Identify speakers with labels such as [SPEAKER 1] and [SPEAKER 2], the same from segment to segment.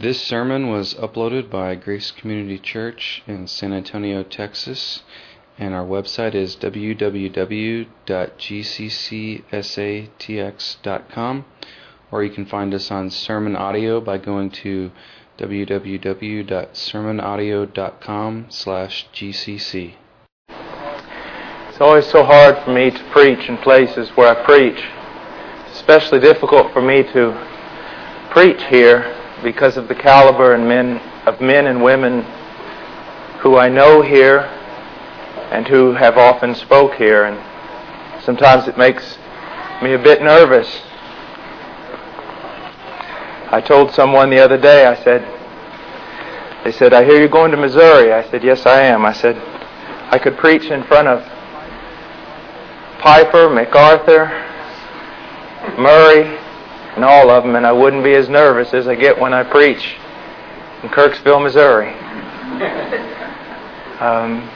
[SPEAKER 1] This sermon was uploaded by Grace Community Church in San Antonio, Texas, and our website is www.gccsatx.com, or you can find us on Sermon Audio by going to www.sermonaudio.com/gcc.
[SPEAKER 2] It's always so hard for me to preach in places where I preach. It's especially difficult for me to preach here because of the caliber and men of men and women who I know here and who have often spoke here and sometimes it makes me a bit nervous. I told someone the other day, I said, they said, I hear you're going to Missouri. I said, yes, I am. I said, I could preach in front of Piper, MacArthur, Murray, and all of them, and I wouldn't be as nervous as I get when I preach in Kirksville, Missouri. Um,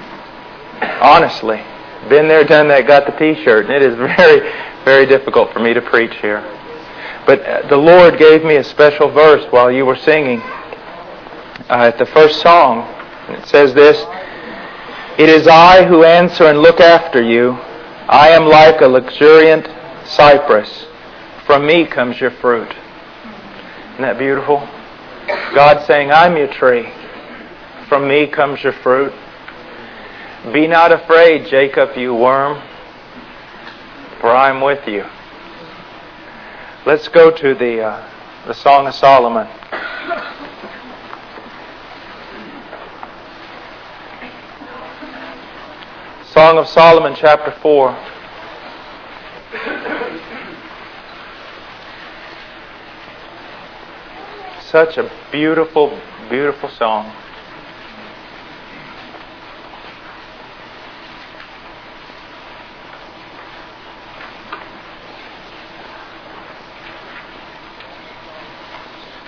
[SPEAKER 2] honestly, been there, done that, got the T-shirt, and it is very, very difficult for me to preach here. But uh, the Lord gave me a special verse while you were singing uh, at the first song. And it says this It is I who answer and look after you. I am like a luxuriant cypress. From me comes your fruit. Isn't that beautiful? God saying, I'm your tree. From me comes your fruit. Be not afraid, Jacob, you worm, for I am with you. Let's go to the, uh, the Song of Solomon. Song of Solomon, chapter 4. Such a beautiful, beautiful song.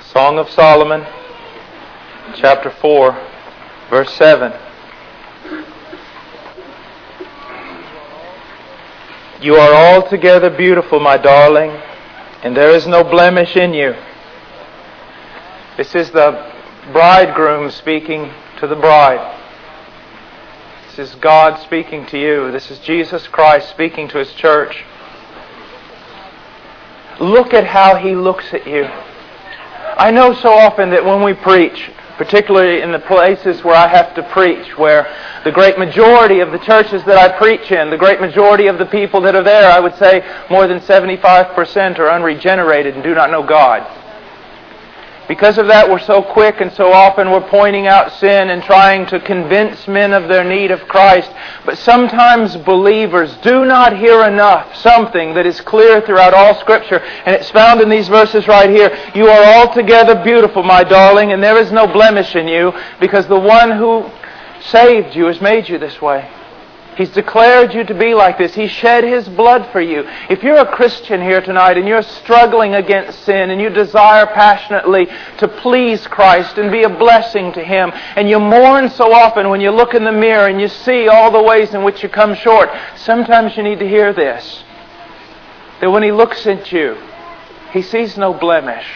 [SPEAKER 2] Song of Solomon, chapter 4, verse 7. You are altogether beautiful, my darling, and there is no blemish in you. This is the bridegroom speaking to the bride. This is God speaking to you. This is Jesus Christ speaking to His church. Look at how He looks at you. I know so often that when we preach, particularly in the places where I have to preach, where the great majority of the churches that I preach in, the great majority of the people that are there, I would say more than 75% are unregenerated and do not know God. Because of that, we're so quick and so often we're pointing out sin and trying to convince men of their need of Christ. But sometimes believers do not hear enough something that is clear throughout all Scripture. And it's found in these verses right here. You are altogether beautiful, my darling, and there is no blemish in you because the one who saved you has made you this way. He's declared you to be like this. He shed His blood for you. If you're a Christian here tonight and you're struggling against sin and you desire passionately to please Christ and be a blessing to Him, and you mourn so often when you look in the mirror and you see all the ways in which you come short, sometimes you need to hear this. That when He looks at you, He sees no blemish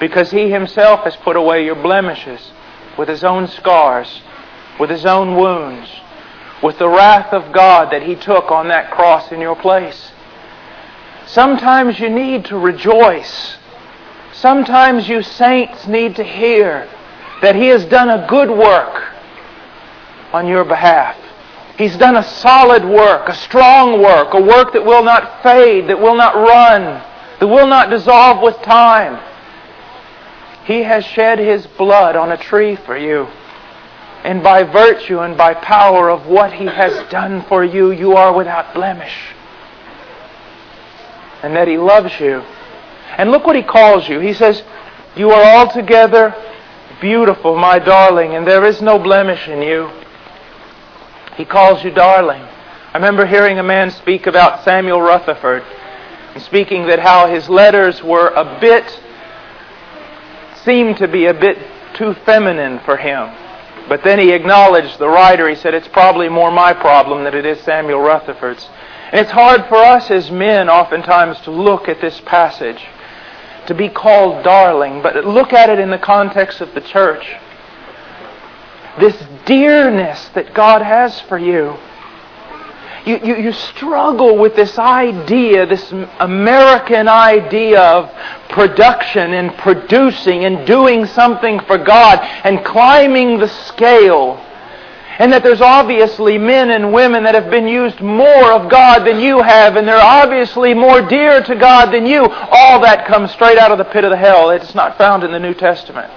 [SPEAKER 2] because He Himself has put away your blemishes with His own scars, with His own wounds with the wrath of God that He took on that cross in your place. Sometimes you need to rejoice. Sometimes you saints need to hear that He has done a good work on your behalf. He's done a solid work, a strong work, a work that will not fade, that will not run, that will not dissolve with time. He has shed His blood on a tree for you. And by virtue and by power of what He has done for you, you are without blemish. And that He loves you. And look what He calls you. He says, You are altogether beautiful, my darling, and there is no blemish in you. He calls you darling. I remember hearing a man speak about Samuel Rutherford, and speaking that how his letters were a bit, seemed to be a bit too feminine for him. But then he acknowledged the writer. He said, It's probably more my problem than it is Samuel Rutherford's. And it's hard for us as men oftentimes to look at this passage to be called darling, but look at it in the context of the church. This dearness that God has for you. You, you, you struggle with this idea, this American idea of production and producing and doing something for God and climbing the scale and that there's obviously men and women that have been used more of God than you have, and they're obviously more dear to God than you. All that comes straight out of the pit of the hell. It's not found in the New Testament.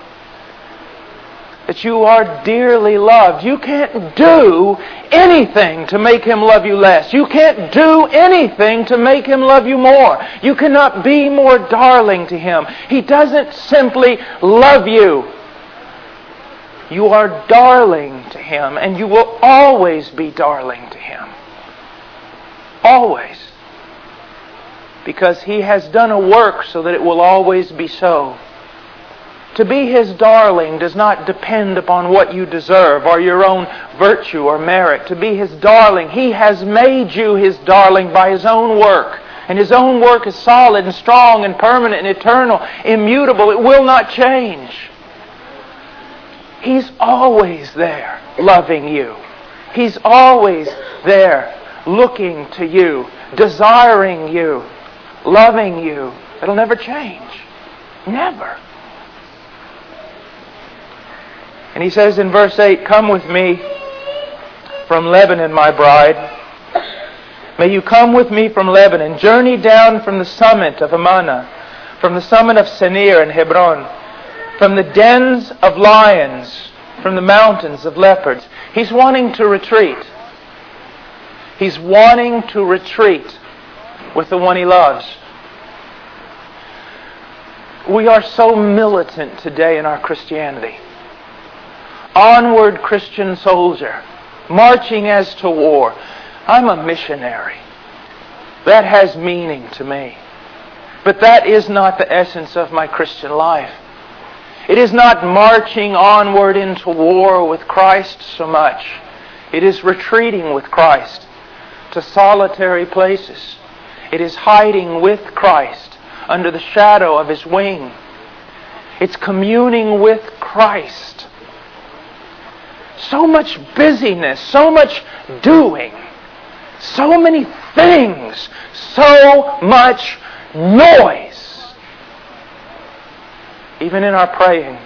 [SPEAKER 2] That you are dearly loved. You can't do anything to make Him love you less. You can't do anything to make Him love you more. You cannot be more darling to Him. He doesn't simply love you. You are darling to Him, and you will always be darling to Him. Always. Because He has done a work so that it will always be so. To be His darling does not depend upon what you deserve or your own virtue or merit. To be His darling, He has made you His darling by His own work. And His own work is solid and strong and permanent and eternal, immutable. It will not change. He's always there loving you. He's always there looking to you, desiring you, loving you. It'll never change. Never. And he says in verse 8, Come with me from Lebanon, my bride. May you come with me from Lebanon. Journey down from the summit of Amana, from the summit of Senir and Hermon from the dens of lions, from the mountains of leopards. He's wanting to retreat. He's wanting to retreat with the one he loves. We are so militant today in our Christianity. Onward, Christian soldier, marching as to war. I'm a missionary. That has meaning to me. But that is not the essence of my Christian life. It is not marching onward into war with Christ so much. It is retreating with Christ to solitary places. It is hiding with Christ under the shadow of His wing. It's communing with Christ. So much busyness, so much doing, so many things, so much noise even in our praying.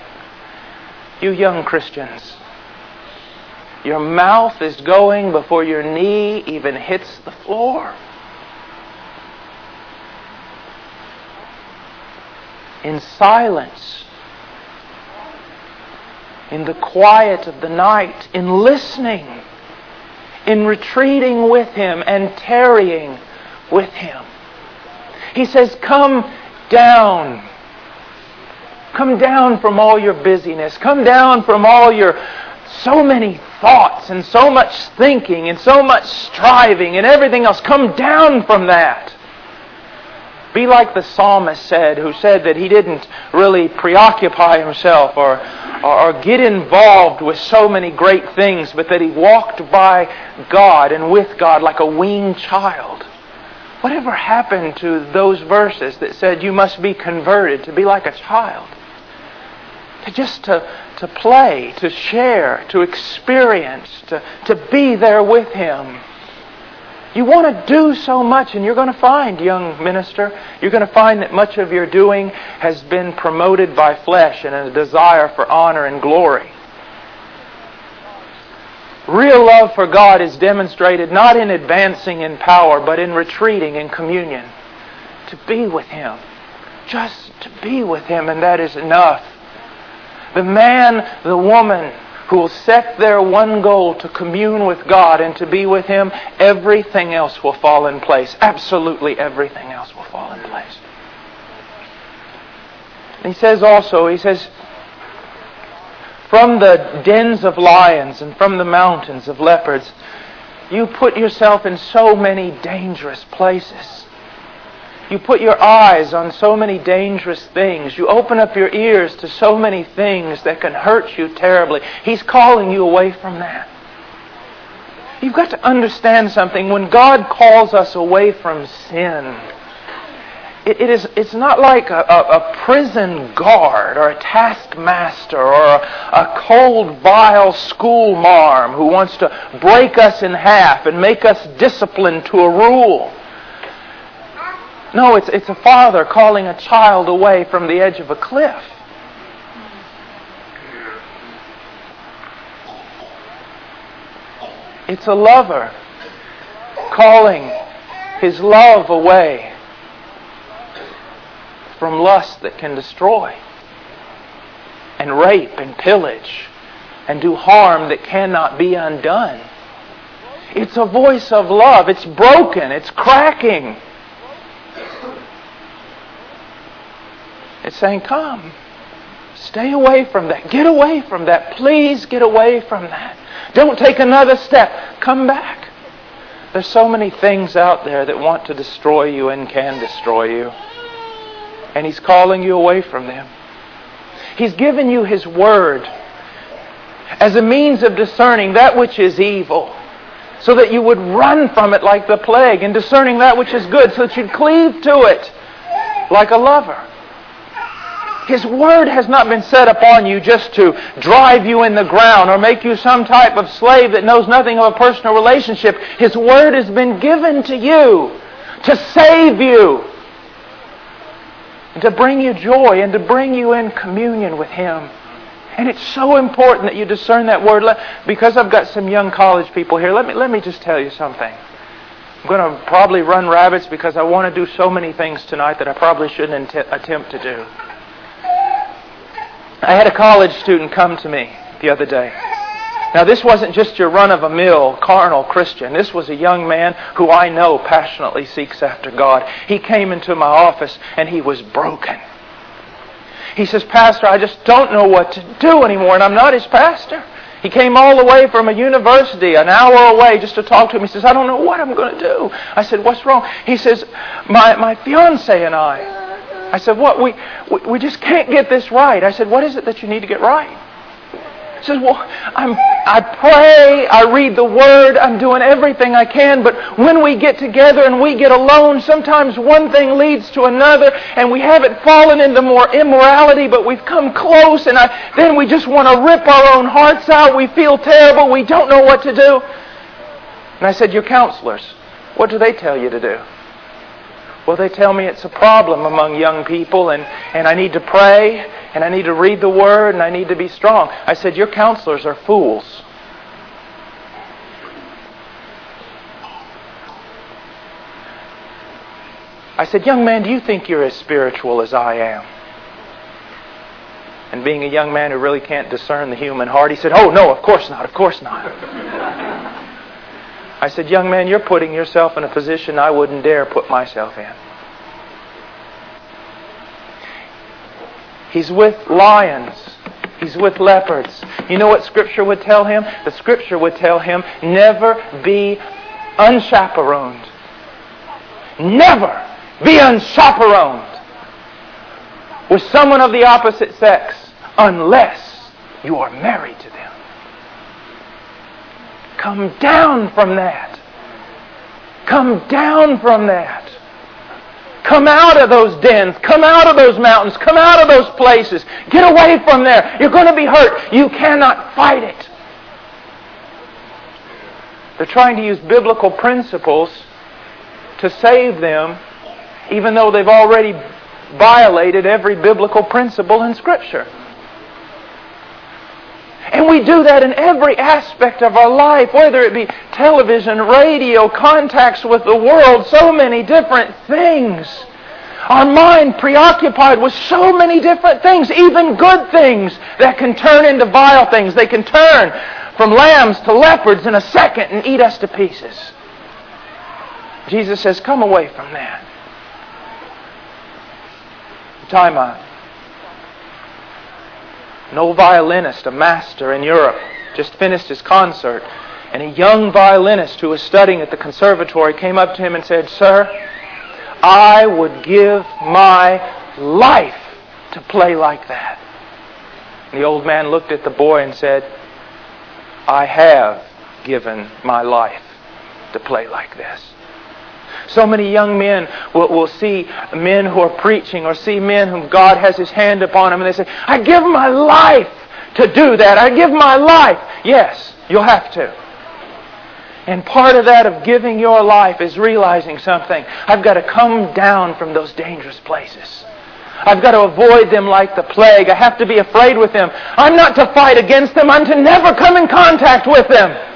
[SPEAKER 2] You young Christians, your mouth is going before your knee even hits the floor. In silence, in the quiet of the night, in listening, in retreating with Him and tarrying with Him. He says, Come down Come down from all your busyness. Come down from all your so many thoughts and so much thinking and so much striving and everything else. Come down from that. Be like the psalmist said, who said that he didn't really preoccupy himself or, or, or, get involved with so many great things, but that he walked by God and with God like a weaned child. Whatever happened to those verses that said you must be converted to be like a child? to just to, to play, to share, to experience, to, to be there with Him. You want to do so much, and you're going to find, young minister, you're going to find that much of your doing has been promoted by flesh and a desire for honor and glory. Real love for God is demonstrated not in advancing in power, but in retreating in communion. To be with Him. Just to be with Him, and that is enough. The man, the woman who will set their one goal to commune with God and to be with Him, everything else will fall in place. Absolutely everything else will fall in place. He says also, he says, from the dens of lions and from the mountains of leopards, you put yourself in so many dangerous places. You put your eyes on so many dangerous things. You open up your ears to so many things that can hurt you terribly. He's calling you away from that. You've got to understand something. When God calls us away from sin, it, is, it's not like a, a, prison guard or a taskmaster or a, a cold, vile school marm who wants to break us in half and make us disciplined to a rule. No, it's, it's a father calling a child away from the edge of a cliff. It's a lover calling his love away from lust that can destroy and rape and pillage and do harm that cannot be undone. It's a voice of love. It's broken. It's cracking. It's saying, Come. Stay away from that. Get away from that. Please get away from that. Don't take another step. Come back. There's so many things out there that want to destroy you and can destroy you. And He's calling you away from them. He's given you His Word as a means of discerning that which is evil, so that you would run from it like the plague, and discerning that which is good, so that you'd cleave to it like a lover. His word has not been set upon you just to drive you in the ground or make you some type of slave that knows nothing of a personal relationship. His word has been given to you to save you and to bring you joy and to bring you in communion with Him. And it's so important that you discern that word. Because I've got some young college people here, let me, let me just tell you something. I'm going to probably run rabbits because I want to do so many things tonight that I probably shouldn't attempt to do. I had a college student come to me the other day. Now, this wasn't just your run of a mill carnal Christian. This was a young man who I know passionately seeks after God. He came into my office and he was broken. He says, Pastor, I just don't know what to do anymore, and I'm not his pastor. He came all the way from a university, an hour away, just to talk to him. He says, I don't know what I'm going to do. I said, What's wrong? He says, My, my fiance and I, I said, what? We, we, we just can't get this right. I said, what is it that you need to get right? He says, well, I'm, I pray, I read the Word, I'm doing everything I can, but when we get together and we get alone, sometimes one thing leads to another, and we haven't fallen into more immorality, but we've come close, and I, then we just want to rip our own hearts out. We feel terrible. We don't know what to do. And I said, Your counselors, what do they tell you to do? Well, they tell me it's a problem among young people, and, and I need to pray, and I need to read the Word, and I need to be strong. I said, Your counselors are fools. I said, Young man, do you think you're as spiritual as I am? And being a young man who really can't discern the human heart, he said, Oh, no, of course not, of course not. I said, Young man, you're putting yourself in a position I wouldn't dare put myself in. He's with lions. He's with leopards. You know what Scripture would tell him? The Scripture would tell him never be unchaperoned. Never be unchaperoned with someone of the opposite sex unless you are married to. Come down from that. Come down from that. Come out of those dens. Come out of those mountains. Come out of those places. Get away from there. You're going to be hurt. You cannot fight it. They're trying to use biblical principles to save them, even though they've already violated every biblical principle in Scripture. And we do that in every aspect of our life, whether it be television, radio, contacts with the world, so many different things. Our mind preoccupied with so many different things, even good things that can turn into vile things. They can turn from lambs to leopards in a second and eat us to pieces. Jesus says, Come away from that. Time out old violinist, a master in Europe, just finished his concert. And a young violinist who was studying at the conservatory came up to him and said, Sir, I would give my life to play like that. And the old man looked at the boy and said, I have given my life to play like this. So many young men will, will see men who are preaching or see men whom God has His hand upon them and they say, I give my life to do that. I give my life. Yes, you'll have to. And part of that of giving your life is realizing something. I've got to come down from those dangerous places. I've got to avoid them like the plague. I have to be afraid with them. I'm not to fight against them. I'm to never come in contact with them.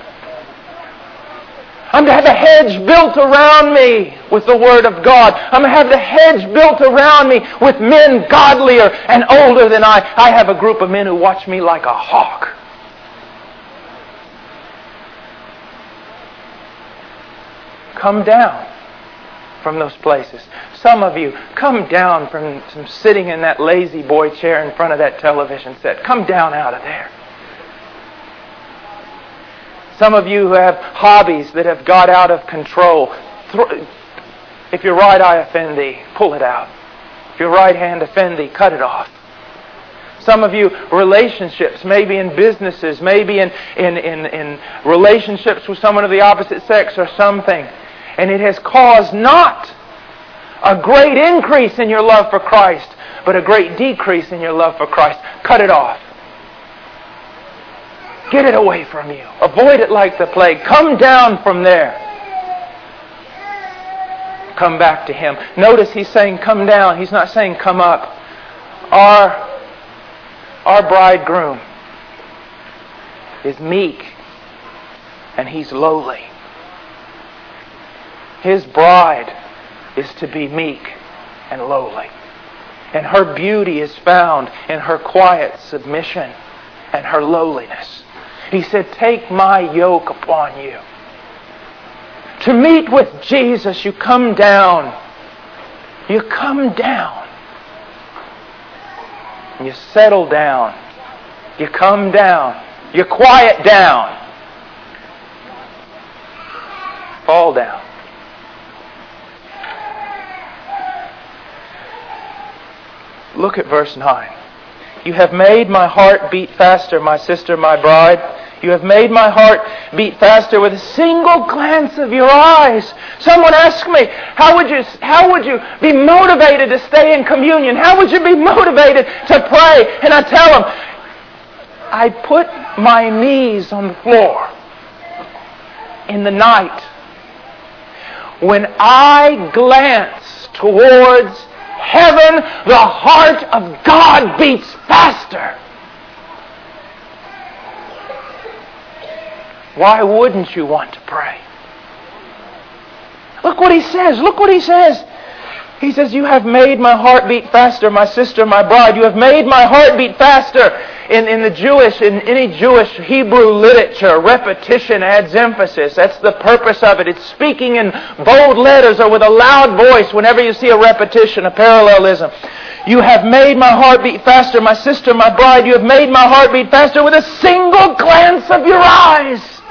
[SPEAKER 2] I'm to have a hedge built around me with the Word of God. I'm to have the hedge built around me with men godlier and older than I. I have a group of men who watch me like a hawk. Come down from those places. Some of you, come down from, from sitting in that lazy boy chair in front of that television set. Come down out of there. Some of you who have hobbies that have got out of control. If your right eye offend thee, pull it out. If your right hand offend thee, cut it off. Some of you, relationships, maybe in businesses, maybe in, in, in, in relationships with someone of the opposite sex or something. And it has caused not a great increase in your love for Christ, but a great decrease in your love for Christ. Cut it off. Get it away from you. Avoid it like the plague. Come down from there. Come back to Him. Notice He's saying, Come down. He's not saying, Come up. Our, our bridegroom is meek and He's lowly. His bride is to be meek and lowly. And her beauty is found in her quiet submission and her lowliness. He said, Take my yoke upon you. To meet with Jesus, you come down. You come down. You settle down. You come down. You quiet down. Fall down. Look at verse 9. You have made my heart beat faster, my sister, my bride. You have made my heart beat faster with a single glance of your eyes. Someone asked me, how would you, how would you be motivated to stay in communion? How would you be motivated to pray? And I tell them, I put my knees on the floor in the night. When I glance towards heaven, the heart of God beats faster. Why wouldn't you want to pray? Look what he says. Look what he says. He says, You have made my heart beat faster, my sister, my bride. You have made my heart beat faster. In, in the Jewish, in any Jewish Hebrew literature, repetition adds emphasis. That's the purpose of it. It's speaking in bold letters or with a loud voice whenever you see a repetition, a parallelism. You have made my heart beat faster, my sister, my bride. You have made my heart beat faster with a single glance of your eyes.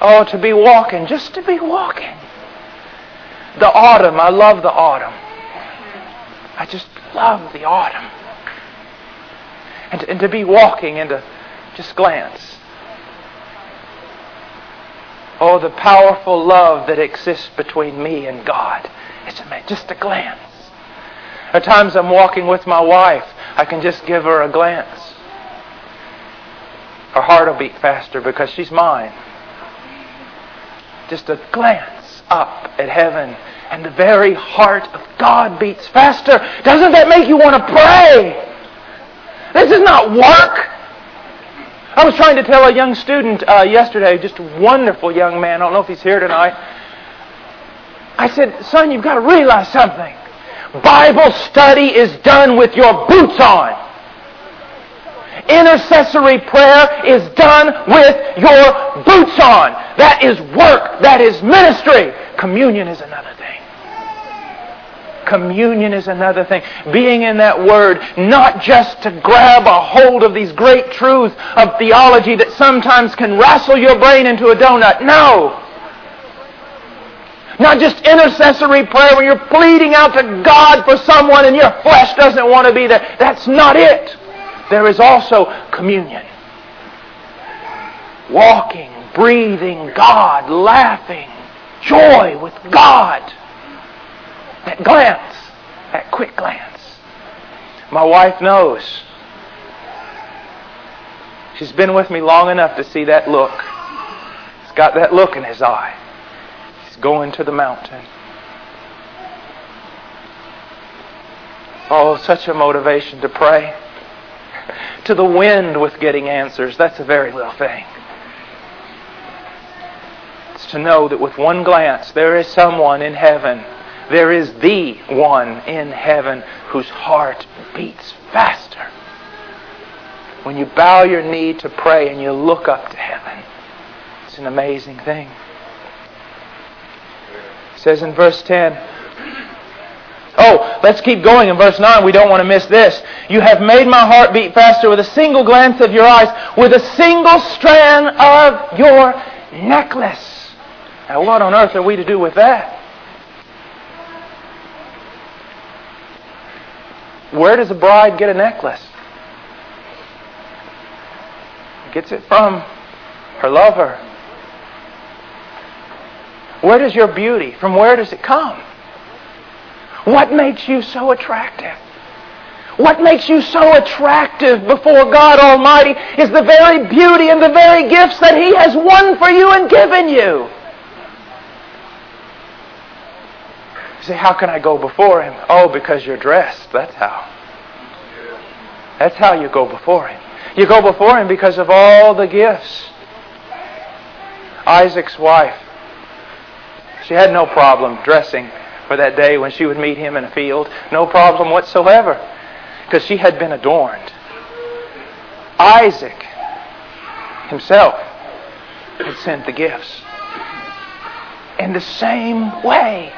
[SPEAKER 2] Oh, to be walking, just to be walking. The autumn, I love the autumn. I just love the autumn. And to, and to be walking and to just glance. Oh, the powerful love that exists between me and God. It's. Just a glance. At times I'm walking with my wife. I can just give her a glance. Her heart will beat faster because she's mine. Just a glance up at heaven and the very heart of God beats faster. Doesn't that make you want to pray? This is not work. I was trying to tell a young student uh, yesterday, just a wonderful young man. I don't know if he's here tonight. I said, son, you've got to realize something. Bible study is done with your boots on. Intercessory prayer is done with your boots on. That is work. That is ministry. Communion is another thing. Communion is another thing. Being in that Word, not just to grab a hold of these great truths of theology that sometimes can wrestle your brain into a donut. No. Not just intercessory prayer when you're pleading out to God for someone and your flesh doesn't want to be there. That's not it there is also communion. Walking breathing God, laughing, joy with God. That glance, that quick glance. My wife knows. She's been with me long enough to see that look. He's got that look in his eye. He's going to the mountain. Oh, such a motivation to pray. To the wind with getting answers. That's a very little thing. It's to know that with one glance, there is someone in heaven. There is the one in heaven whose heart beats faster. When you bow your knee to pray and you look up to heaven, it's an amazing thing. It says in verse 10, Oh, let's keep going in verse 9. We don't want to miss this. You have made my heart beat faster with a single glance of your eyes, with a single strand of your necklace. Now, what on earth are we to do with that? Where does a bride get a necklace? Gets it from her lover. Where does your beauty, from where does it come? What makes you so attractive? What makes you so attractive before God Almighty is the very beauty and the very gifts that He has won for you and given you. You say, how can I go before Him? Oh, because you're dressed. That's how. That's how you go before Him. You go before Him because of all the gifts. Isaac's wife, she had no problem dressing for that day when she would meet him in a field. No problem whatsoever because she had been adorned. Isaac himself had sent the gifts. In the same way.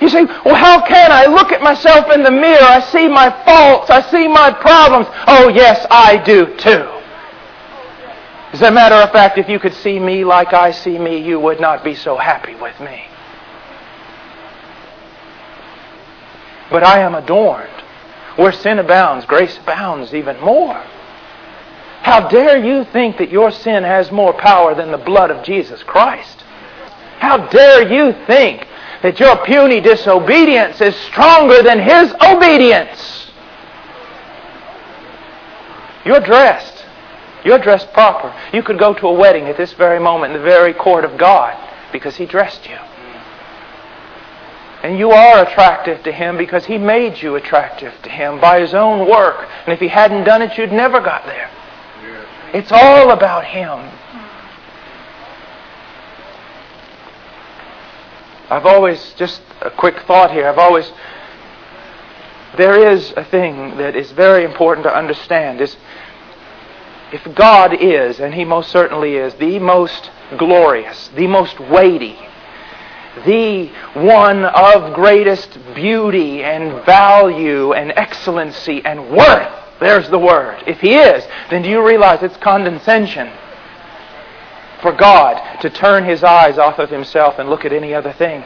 [SPEAKER 2] You say, well, how can I look at myself in the mirror? I see my faults. I see my problems. Oh, yes, I do too. As a matter of fact, if you could see me like I see me, you would not be so happy with me. But I am adorned. Where sin abounds, grace abounds even more. How dare you think that your sin has more power than the blood of Jesus Christ? How dare you think that your puny disobedience is stronger than His obedience? You're dressed. You're dressed proper. You could go to a wedding at this very moment in the very court of God because He dressed you. And you are attractive to Him because He made you attractive to Him by His own work. And if He hadn't done it, you'd never got there. It's all about Him. I've always, just a quick thought here, I've always, there is a thing that is very important to understand. Is if God is, and He most certainly is, the most glorious, the most weighty, the one of greatest beauty and value and excellency and worth. There's the word. If He is, then do you realize it's condescension for God to turn His eyes off of Himself and look at any other thing?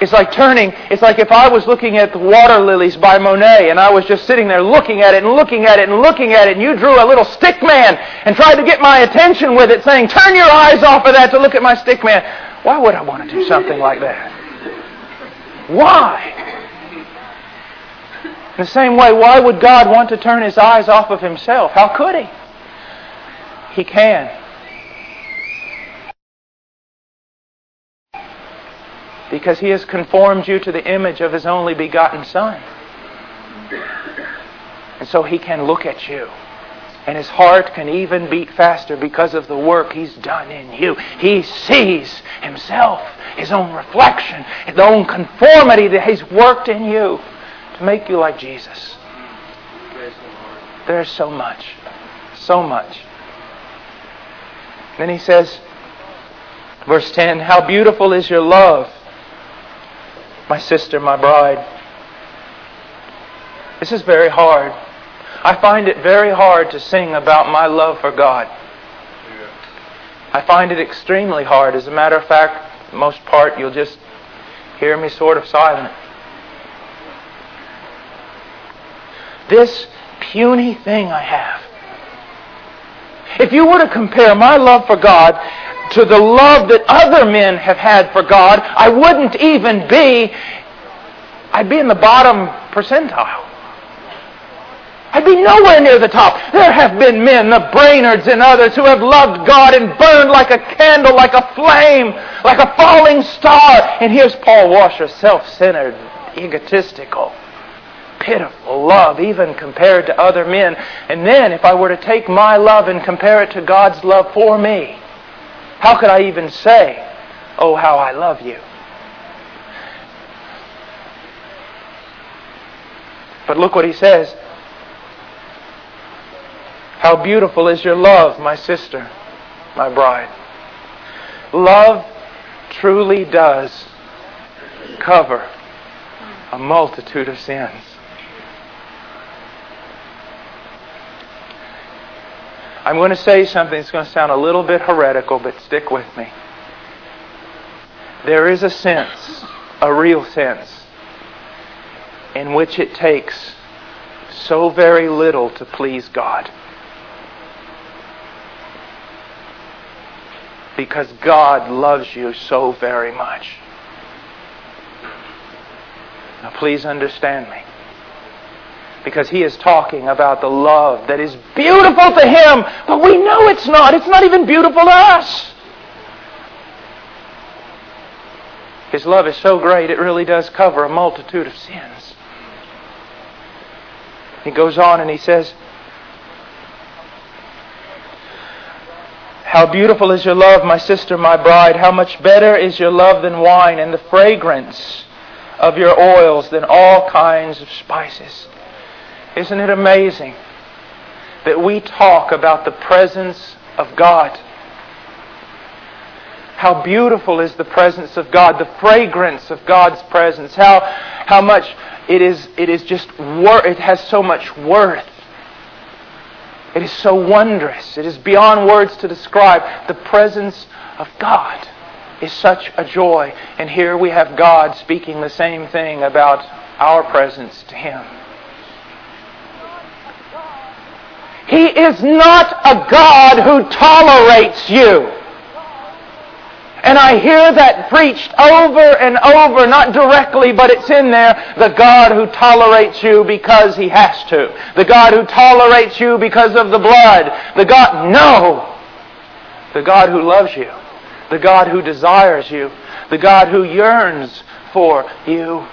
[SPEAKER 2] It's like turning, it's like if I was looking at the water lilies by Monet and I was just sitting there looking at it and looking at it and looking at it and you drew a little stick man and tried to get my attention with it saying, turn your eyes off of that to look at my stick man. Why would I want to do something like that? Why? In the same way, why would God want to turn his eyes off of himself? How could he? He can. Because he has conformed you to the image of his only begotten Son. And so he can look at you and his heart can even beat faster because of the work he's done in you. He sees himself, his own reflection, his own conformity that he's worked in you to make you like Jesus. There's so much, so much. Then he says, verse 10 How beautiful is your love, my sister, my bride. This is very hard. I find it very hard to sing about my love for God. I find it extremely hard. As a matter of fact, most part, you'll just hear me sort of silent. This puny thing I have If you were to compare my love for God to the love that other men have had for God, I wouldn't even be, I'd be in the bottom percentile. I'd be nowhere near the top. There have been men, the Brainerds and others, who have loved God and burned like a candle, like a flame, like a falling star. And here's Paul Washer, self-centered, egotistical, pitiful love, even compared to other men. And then, if I were to take my love and compare it to God's love for me, how could I even say, Oh, how I love you? But look what he says. How beautiful is your love, my sister, my bride. Love truly does cover a multitude of sins. I'm going to say something that's going to sound a little bit heretical, but stick with me. There is a sense, a real sense, in which it takes so very little to please God. because God loves you so very much. Now, please understand me. Because he is talking about the love that is beautiful to him, but we know it's not. It's not even beautiful to us. His love is so great, it really does cover a multitude of sins. He goes on and he says, How beautiful is your love, my sister, my bride. How much better is your love than wine, and the fragrance of your oils than all kinds of spices. Isn't it amazing that we talk about the presence of God? How beautiful is the presence of God, the fragrance of God's presence. How, how much it is, it is just, wor- it has so much worth. It is so wondrous. It is beyond words to describe. The presence of God is such a joy. And here we have God speaking the same thing about our presence to Him. He is not a God who tolerates you. And I hear that preached over and over, not directly, but it's in there. The God who tolerates you because he has to. The God who tolerates you because of the blood. The God, no! The God who loves you. The God who desires you. The God who yearns for you.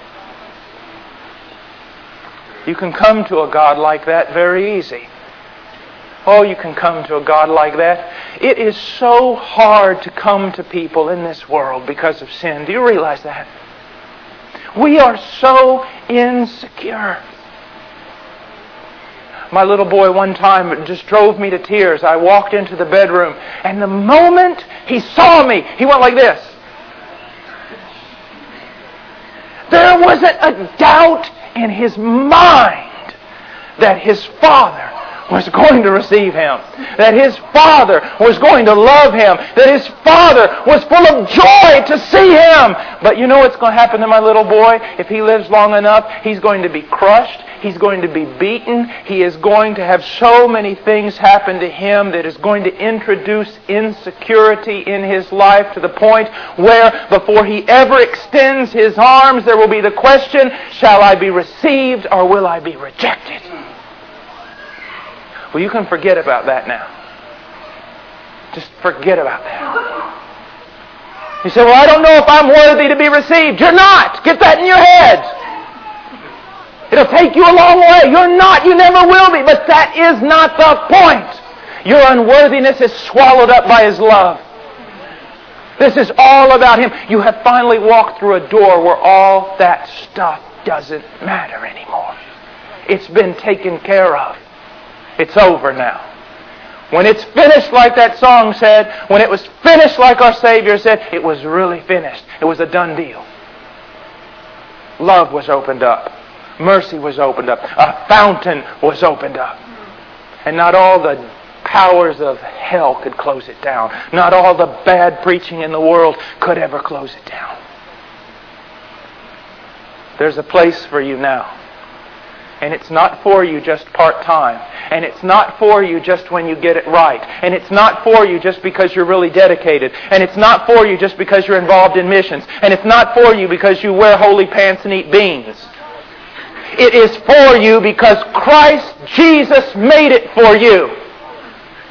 [SPEAKER 2] You can come to a God like that very easy. Oh, you can come to a God like that. It is so hard to come to people in this world because of sin. Do you realize that? We are so insecure. My little boy one time just drove me to tears. I walked into the bedroom, and the moment he saw me, he went like this. There wasn't a doubt in his mind that his father was going to receive him, that his father was going to love him, that his father was full of joy to see him. But you know what's going to happen to my little boy? If he lives long enough, he's going to be crushed. He's going to be beaten. He is going to have so many things happen to him that is going to introduce insecurity in his life to the point where before he ever extends his arms, there will be the question, shall I be received or will I be rejected? Well, you can forget about that now. Just forget about that. You say, Well, I don't know if I'm worthy to be received. You're not. Get that in your head. It'll take you a long way. You're not. You never will be. But that is not the point. Your unworthiness is swallowed up by His love. This is all about Him. You have finally walked through a door where all that stuff doesn't matter anymore. It's been taken care of. It's over now. When it's finished, like that song said, when it was finished, like our Savior said, it was really finished. It was a done deal. Love was opened up. Mercy was opened up. A fountain was opened up. And not all the powers of hell could close it down. Not all the bad preaching in the world could ever close it down. There's a place for you now And it's not for you just part time. And it's not for you just when you get it right. And it's not for you just because you're really dedicated. And it's not for you just because you're involved in missions. And it's not for you because you wear holey pants and eat beans. It is for you because Christ Jesus made it for you.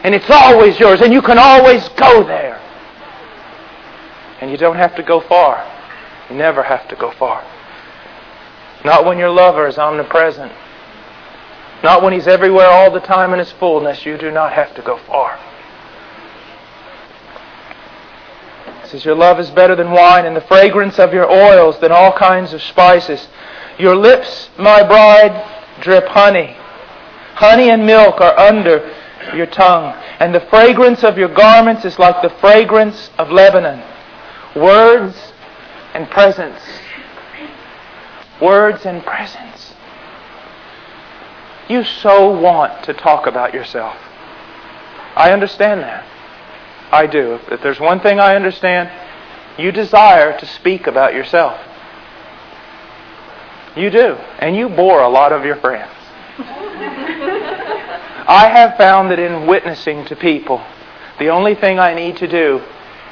[SPEAKER 2] And it's always yours. And you can always go there. And you don't have to go far. You never have to go far. Not when your lover is omnipresent. Not when he's everywhere all the time in his fullness. You do not have to go far. It says, Your love is better than wine, and the fragrance of your oils than all kinds of spices. Your lips, my bride, drip honey. Honey and milk are under your tongue, and the fragrance of your garments is like the fragrance of Lebanon. Words and presence. Words and presence. You so want to talk about yourself. I understand that. I do. If there's one thing I understand, you desire to speak about yourself. You do. And you bore a lot of your friends. I have found that in witnessing to people, the only thing I need to do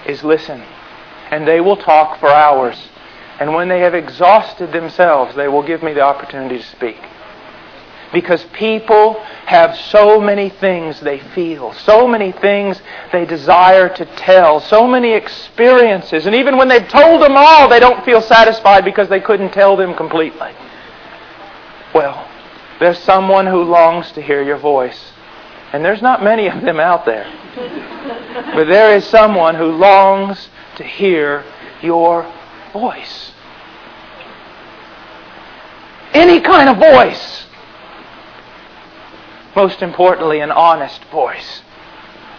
[SPEAKER 2] is listen. And they will talk for hours. And when they have exhausted themselves, they will give me the opportunity to speak. Because people have so many things they feel, so many things they desire to tell, so many experiences. And even when they've told them all, they don't feel satisfied because they couldn't tell them completely. Well, there's someone who longs to hear your voice. And there's not many of them out there. but there is someone who longs to hear your voice. Any kind of voice most importantly, an honest voice.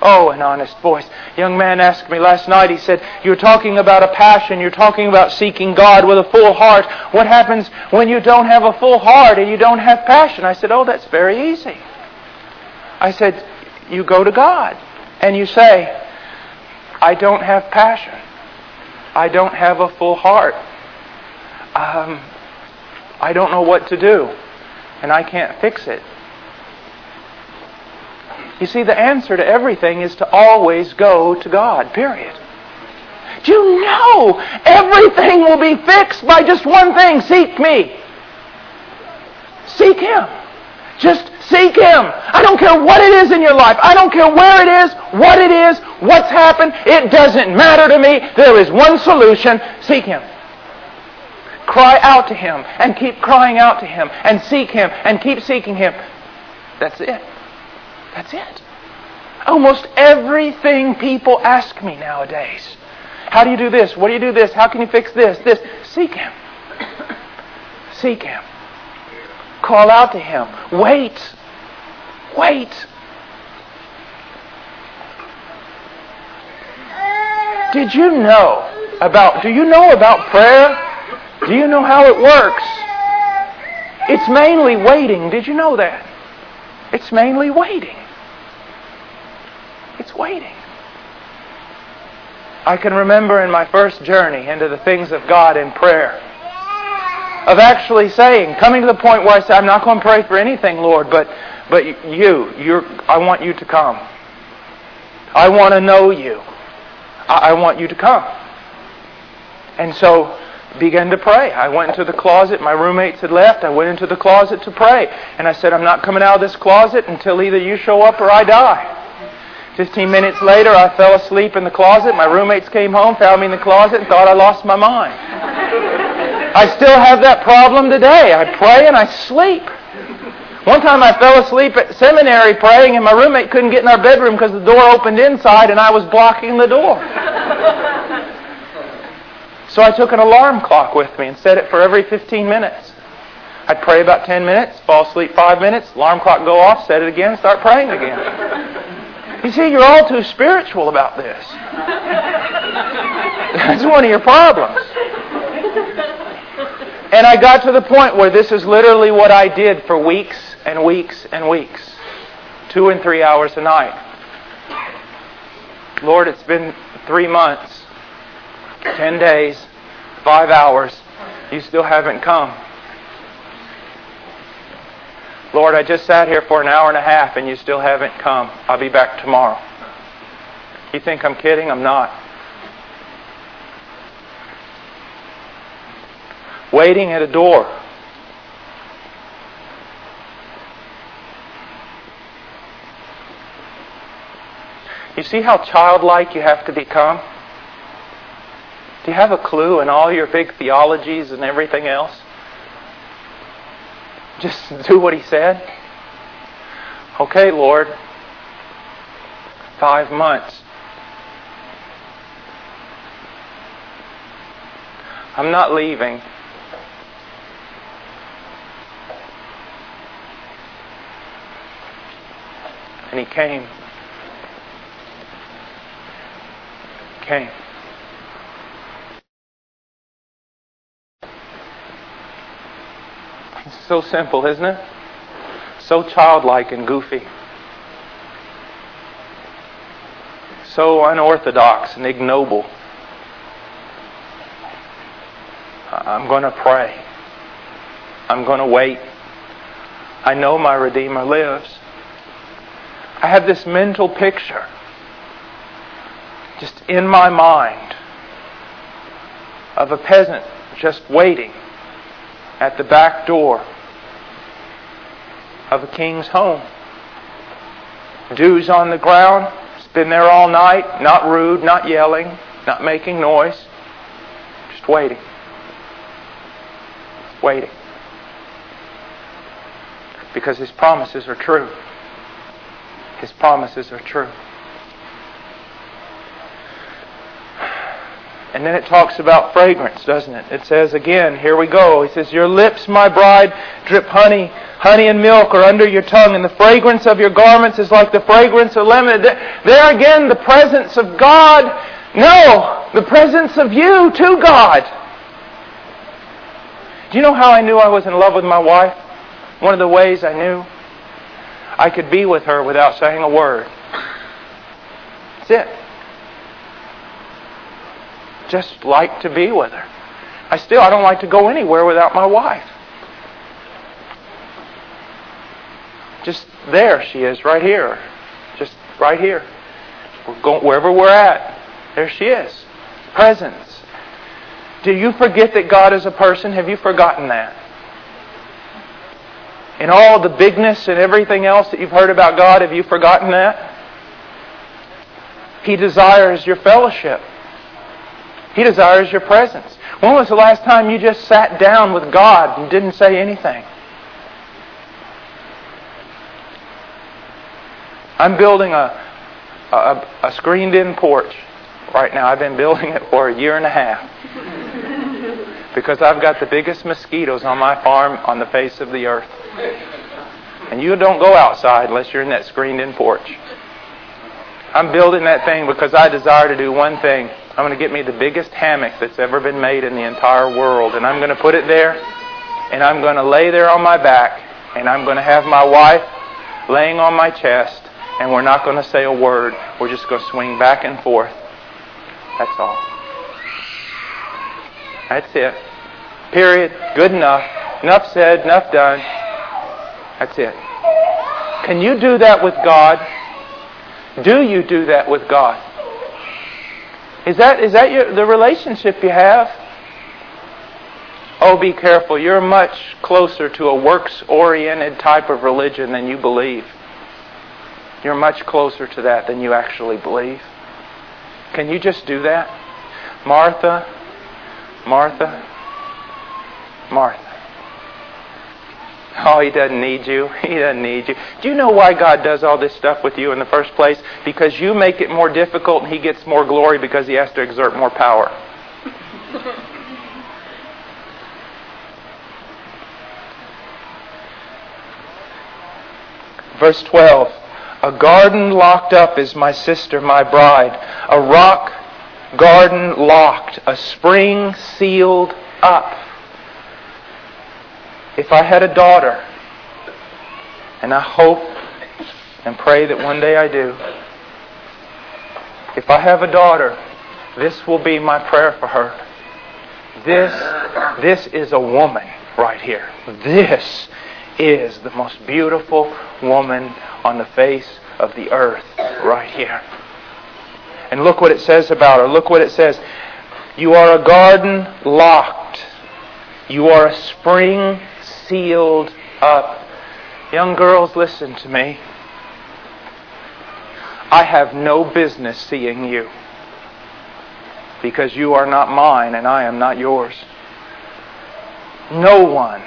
[SPEAKER 2] Oh, an honest voice. Young man asked me last night, he said, You're talking about a passion, you're talking about seeking God with a full heart. What happens when you don't have a full heart and you don't have passion? I said, Oh, that's very easy. I said, You go to God and you say, I don't have passion. I don't have a full heart. Um, I don't know what to do, and I can't fix it. You see, the answer to everything is to always go to God, period. Do you know everything will be fixed by just one thing seek me? Seek Him. Just seek Him. I don't care what it is in your life. I don't care where it is, what it is, what's happened. It doesn't matter to me. There is one solution seek Him. Cry out to Him and keep crying out to Him and seek Him and keep seeking Him. That's it. That's it. Almost everything people ask me nowadays. How do you do this? What do you do this? How can you fix this? This. Seek Him. Seek Him. Call out to Him. Wait. Wait. Did you know about, do you know about prayer? Do you know how it works? It's mainly waiting. Did you know that? It's mainly waiting. It's waiting. I can remember in my first journey into the things of God in prayer, of actually saying, coming to the point where I say, I'm not going to pray for anything, Lord, but, but you, you're, I want you to come. I want to know you. I, I want you to come. And so began to pray. I went into the closet. My roommates had left. I went into the closet to pray. And I said, I'm not coming out of this closet until either you show up or I die. Fifteen minutes later, I fell asleep in the closet. My roommates came home, found me in the closet, and thought I lost my mind. I still have that problem today. I pray and I sleep. One time I fell asleep at seminary praying, and my roommate couldn't get in our bedroom because the door opened inside and I was blocking the door. So I took an alarm clock with me and set it for every 15 minutes. I'd pray about 10 minutes, fall asleep 5 minutes, alarm clock go off, set it again, start praying again. You see, you're all too spiritual about this. That's one of your problems. And I got to the point where this is literally what I did for weeks and weeks and weeks. Two and three hours a night. Lord, it's been three months. 10 days, 5 hours, you still haven't come. Lord, I just sat here for an hour and a half and you still haven't come. I'll be back tomorrow. You think I'm kidding? I'm not. Waiting at a door. You see how childlike you have to become? Do you have a clue in all your big theologies and everything else? Just do what he said. Okay, Lord. Five months. I'm not leaving. And he came. Came. So simple, isn't it? So childlike and goofy. So unorthodox and ignoble. I'm going to pray. I'm going to wait. I know my Redeemer lives. I have this mental picture just in my mind of a peasant just waiting at the back door of a king's home. Dews on the ground. It's been there all night. Not rude, not yelling, not making noise. Just waiting. Waiting. Because his promises are true. His promises are true. And then it talks about fragrance, doesn't it? It says again, here we go. He says, Your lips, my bride, drip honey. Honey and milk are under your tongue, and the fragrance of your garments is like the fragrance of Lebanon. There again, the presence of God. No, the presence of you to God. Do you know how I knew I was in love with my wife? One of the ways I knew I could be with her without saying a word. That's it just like to be with her. I still I don't like to go anywhere without my wife. Just there she is, right here. Just right here. We're going wherever we're at. There she is. Presence. Do you forget that God is a person? Have you forgotten that? In all the bigness and everything else that you've heard about God, have you forgotten that? He desires your fellowship. He desires your presence. When was the last time you just sat down with God and didn't say anything? I'm building a, a, a screened in porch right now. I've been building it for a year and a half. because I've got the biggest mosquitoes on my farm on the face of the earth. And you don't go outside unless you're in that screened in porch. I'm building that thing because I desire to do one thing I'm going to get me the biggest hammock that's ever been made in the entire world, and I'm going to put it there, and I'm going to lay there on my back, and I'm going to have my wife laying on my chest, and we're not going to say a word. We're just going to swing back and forth. That's all. That's it. Period. Good enough. Enough said, enough done. That's it. Can you do that with God? Do you do that with God? Is that, is that your, the relationship you have? Oh, be careful. You're much closer to a works oriented type of religion than you believe. You're much closer to that than you actually believe. Can you just do that? Martha, Martha, Martha. Oh, he doesn't need you. He doesn't need you. Do you know why God does all this stuff with you in the first place? Because you make it more difficult and he gets more glory because he has to exert more power. Verse 12 A garden locked up is my sister, my bride. A rock garden locked, a spring sealed up if I had a daughter, and I hope and pray that one day I do, if I have a daughter, this will be my prayer for her. This, this is a woman right here. This is the most beautiful woman on the face of the earth right here. And look what it says about her. Look what it says. You are a garden locked. You are a spring sealed up. Young girls, listen to me. I have no business seeing you because you are not mine and I am not yours. No one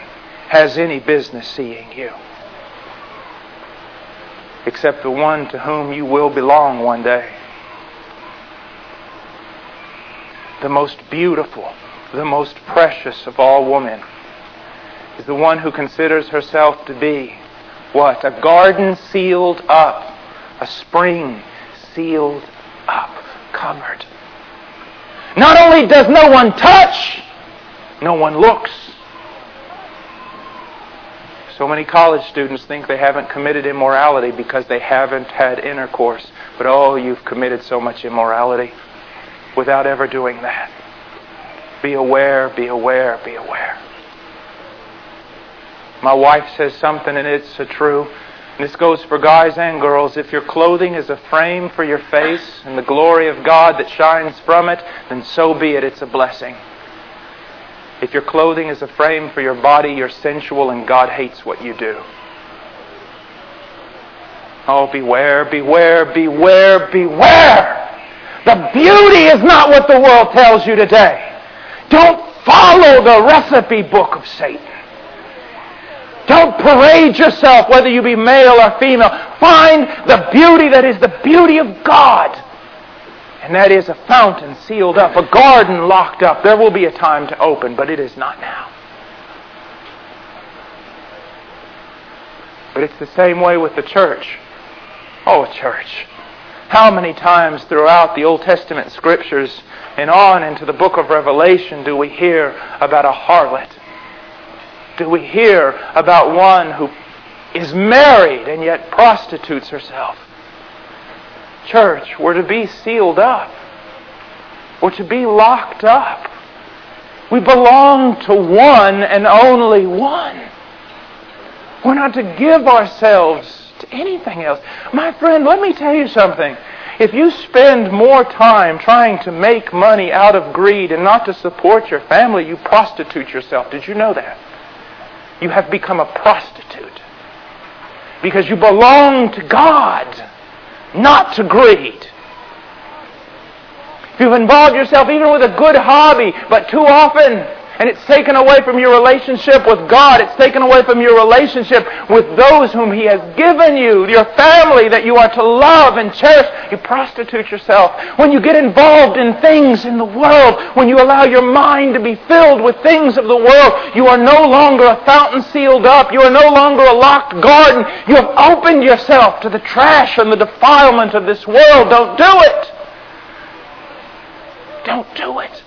[SPEAKER 2] has any business seeing you except the one to whom you will belong one day. The most beautiful, the most precious of all women is the one who considers herself to be what? A garden sealed up, a spring sealed up, covered. Not only does no one touch, no one looks. So many college students think they haven't committed immorality because they haven't had intercourse. But oh, you've committed so much immorality without ever doing that. Be aware, be aware, be aware. My wife says something, and it's true. This goes for guys and girls. If your clothing is a frame for your face and the glory of God that shines from it, then so be it. It's a blessing. If your clothing is a frame for your body, you're sensual and God hates what you do. Oh, beware, beware, beware, beware. The beauty is not what the world tells you today. Don't follow the recipe book of Satan. Don't parade yourself, whether you be male or female. Find the beauty that is the beauty of God. And that is a fountain sealed up, a garden locked up. There will be a time to open, but it is not now. But it's the same way with the church. Oh, church. How many times throughout the Old Testament scriptures and on into the book of Revelation do we hear about a harlot? Do we hear about one who is married and yet prostitutes herself? church were to be sealed up, were to be locked up. We belong to one and only one. We're not to give ourselves to anything else. My friend, let me tell you something. If you spend more time trying to make money out of greed and not to support your family, you prostitute yourself. Did you know that? You have become a prostitute. Because you belong to God not to greed. If you've involved yourself even with a good hobby, but too often, and it's taken away from your relationship with God, it's taken away from your relationship with those whom He has given you, your family that you are to love and cherish, you prostitute yourself. When you get involved in things in the world, when you allow your mind to be filled with things of the world, you are no longer a fountain sealed up. You are no longer a locked garden. You have opened yourself to the trash and the defilement of this world. Don't do it. Don't do it.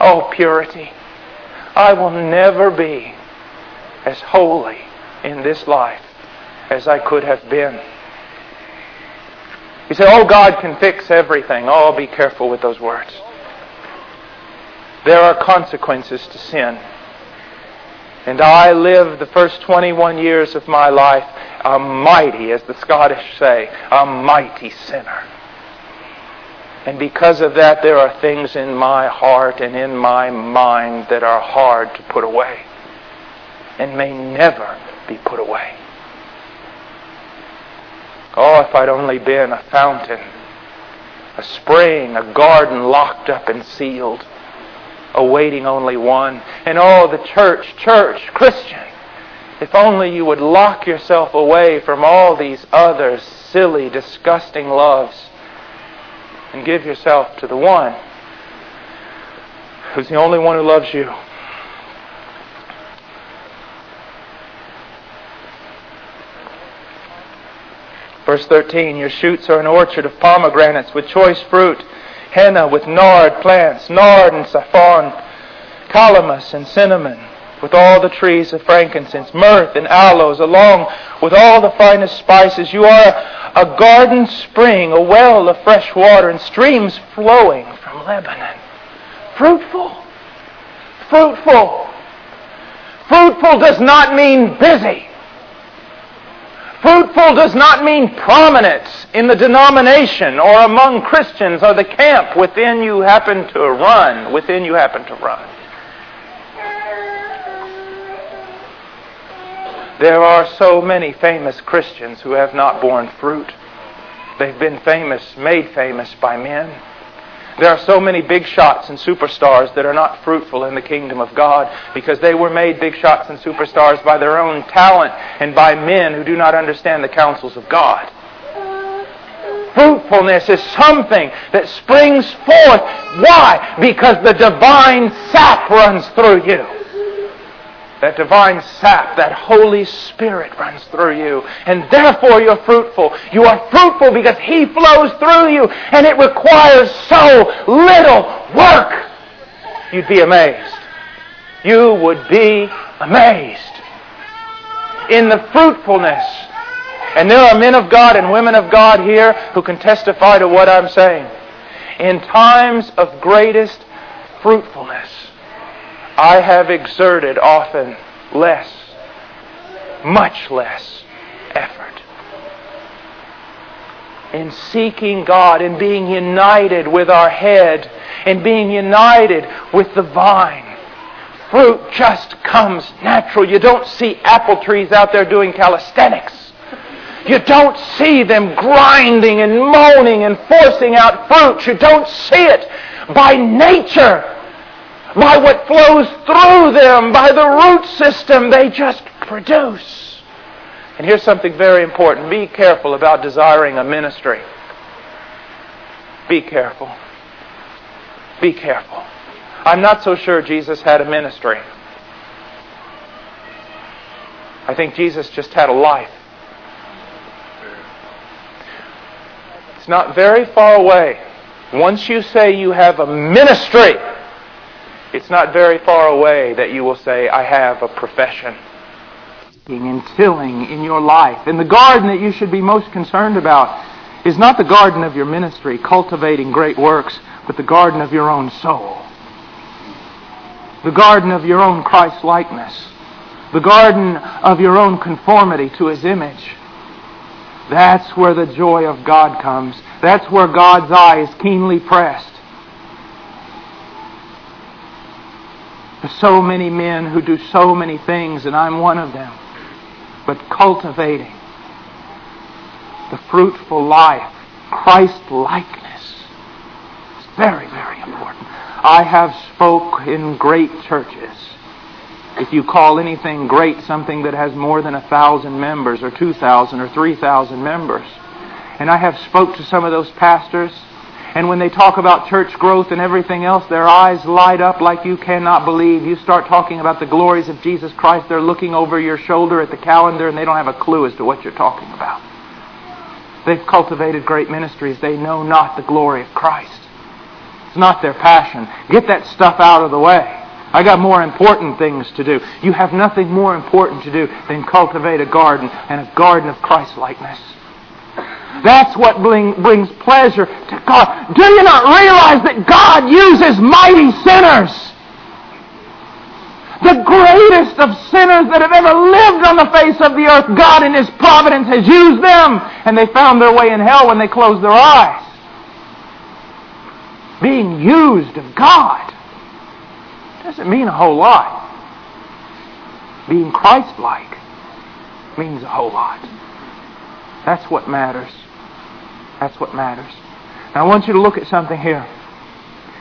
[SPEAKER 2] Oh, purity. I will never be as holy in this life as I could have been. You say, oh, God can fix everything. Oh, be careful with those words. There are consequences to sin. And I lived the first 21 years of my life a mighty, as the Scottish say, a mighty sinner. And because of that, there are things in my heart and in my mind that are hard to put away and may never be put away. Oh, if I'd only been a fountain, a spring, a garden locked up and sealed, awaiting only one. And oh, the church, church, Christian, if only you would lock yourself away from all these other silly, disgusting loves and give yourself to the one who's the only one who loves you. Verse 13 Your shoots are an orchard of pomegranates with choice fruit, henna with nard plants, nard and saffron, calamus and cinnamon, with all the trees of frankincense, myrrh and aloes, along with all the finest spices. You are a garden spring, a well of fresh water, and streams flowing from Lebanon. Fruitful. Fruitful. Fruitful does not mean busy. Fruitful does not mean prominent in the denomination or among Christians or the camp within you happen to run, within you happen to run. There are so many famous Christians who have not borne fruit. They've been famous, made famous by men. There are so many big shots and superstars that are not fruitful in the kingdom of God because they were made big shots and superstars by their own talent and by men who do not understand the counsels of God. Fruitfulness is something that springs forth. Why? Because the divine sap runs through you. That divine sap, that Holy Spirit runs through you. And therefore you're fruitful. You are fruitful because He flows through you. And it requires so little work. You'd be amazed. You would be amazed. In the fruitfulness. And there are men of God and women of God here who can testify to what I'm saying. In times of greatest fruitfulness, I have exerted often less, much less effort in seeking God, in being united with our head, in being united with the vine. Fruit just comes natural. You don't see apple trees out there doing calisthenics. You don't see them grinding and moaning and forcing out fruit. You don't see it by nature by what flows through them, by the root system they just produce. And here's something very important be careful about desiring a ministry. Be careful. Be careful. I'm not so sure Jesus had a ministry. I think Jesus just had a life. It's not very far away. Once you say you have a ministry, it's not very far away that you will say, I have a profession. And tilling in your life. And the garden that you should be most concerned about is not the garden of your ministry, cultivating great works, but the garden of your own soul. The garden of your own Christ likeness. The garden of your own conformity to His image. That's where the joy of God comes. That's where God's eye is keenly pressed. There's so many men who do so many things, and I'm one of them. But cultivating the fruitful life, Christ likeness, is very, very important. I have spoke in great churches. If you call anything great something that has more than a thousand members, or two thousand, or three thousand members, and I have spoke to some of those pastors and when they talk about church growth and everything else, their eyes light up like you cannot believe. You start talking about the glories of Jesus Christ, they're looking over your shoulder at the calendar and they don't have a clue as to what you're talking about. They've cultivated great ministries. They know not the glory of Christ. It's not their passion. Get that stuff out of the way. I got more important things to do. You have nothing more important to do than cultivate a garden and a garden of Christ likeness. That's what bring, brings pleasure to God. Do you not realize that God uses mighty sinners? The greatest of sinners that have ever lived on the face of the earth, God in His providence has used them, and they found their way in hell when they closed their eyes. Being used of God doesn't mean a whole lot. Being Christ like means a whole lot. That's what matters. That's what matters. Now I want you to look at something here.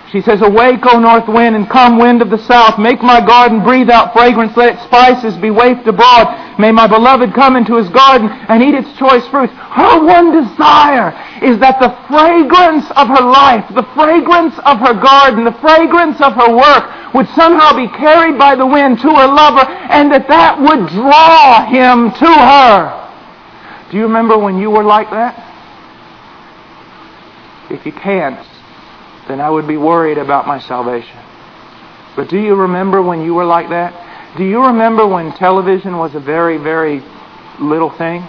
[SPEAKER 2] She says, Awake, O north wind, and come, wind of the south. Make my garden breathe out fragrance. Let its spices be wafted abroad. May my beloved come into his garden and eat its choice fruits. Her one desire is that the fragrance of her life, the fragrance of her garden, the fragrance of her work would somehow be carried by the wind to her lover and that that would draw him to her. Do you remember when you were like that? If you can't, then I would be worried about my salvation. But do you remember when you were like that? Do you remember when television was a very, very little thing?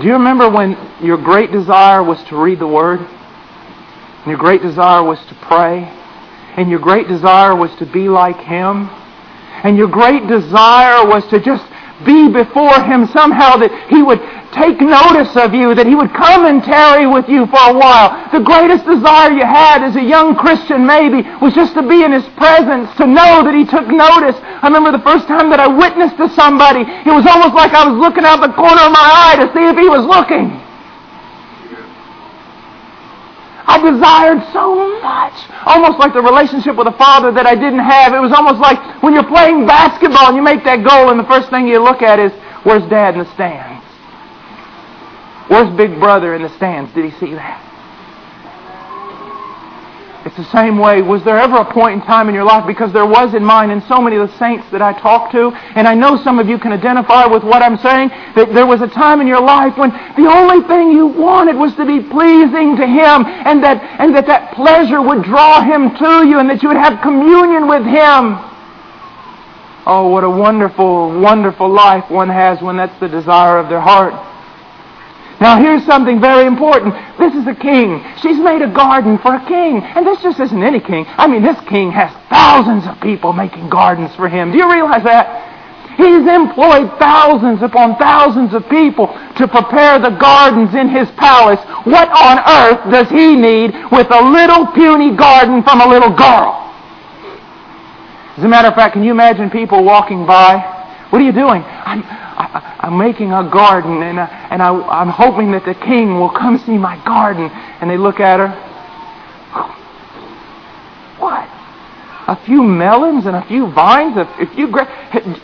[SPEAKER 2] Do you remember when your great desire was to read the Word? And your great desire was to pray? And your great desire was to be like Him? And your great desire was to just be before Him somehow, that He would take notice of you, that He would come and tarry with you for a while. The greatest desire you had as a young Christian maybe was just to be in His presence, to know that He took notice. I remember the first time that I witnessed to somebody, it was almost like I was looking out the corner of my eye to see if He was looking. I desired so much. Almost like the relationship with a father that I didn't have. It was almost like when you're playing basketball and you make that goal and the first thing you look at is, where's dad in the stands? Where's big brother in the stands? Did he see that? It's the same way. Was there ever a point in time in your life, because there was in mine and so many of the saints that I talked to, and I know some of you can identify with what I'm saying, that there was a time in your life when the only thing you wanted was to be pleasing to Him, and that, and that that pleasure would draw Him to you, and that you would have communion with Him. Oh, what a wonderful, wonderful life one has when that's the desire of their heart. Now here's something very important. This is a king. She's made a garden for a king. And this just isn't any king. I mean, this king has thousands of people making gardens for him. Do you realize that? He's employed thousands upon thousands of people to prepare the gardens in his palace. What on earth does he need with a little puny garden from a little girl? As a matter of fact, can you imagine people walking by? What are you doing? I'm, I, am making a garden, and, uh, and I, I'm hoping that the king will come see my garden. And they look at her. What? A few melons and a few vines? A, few gra-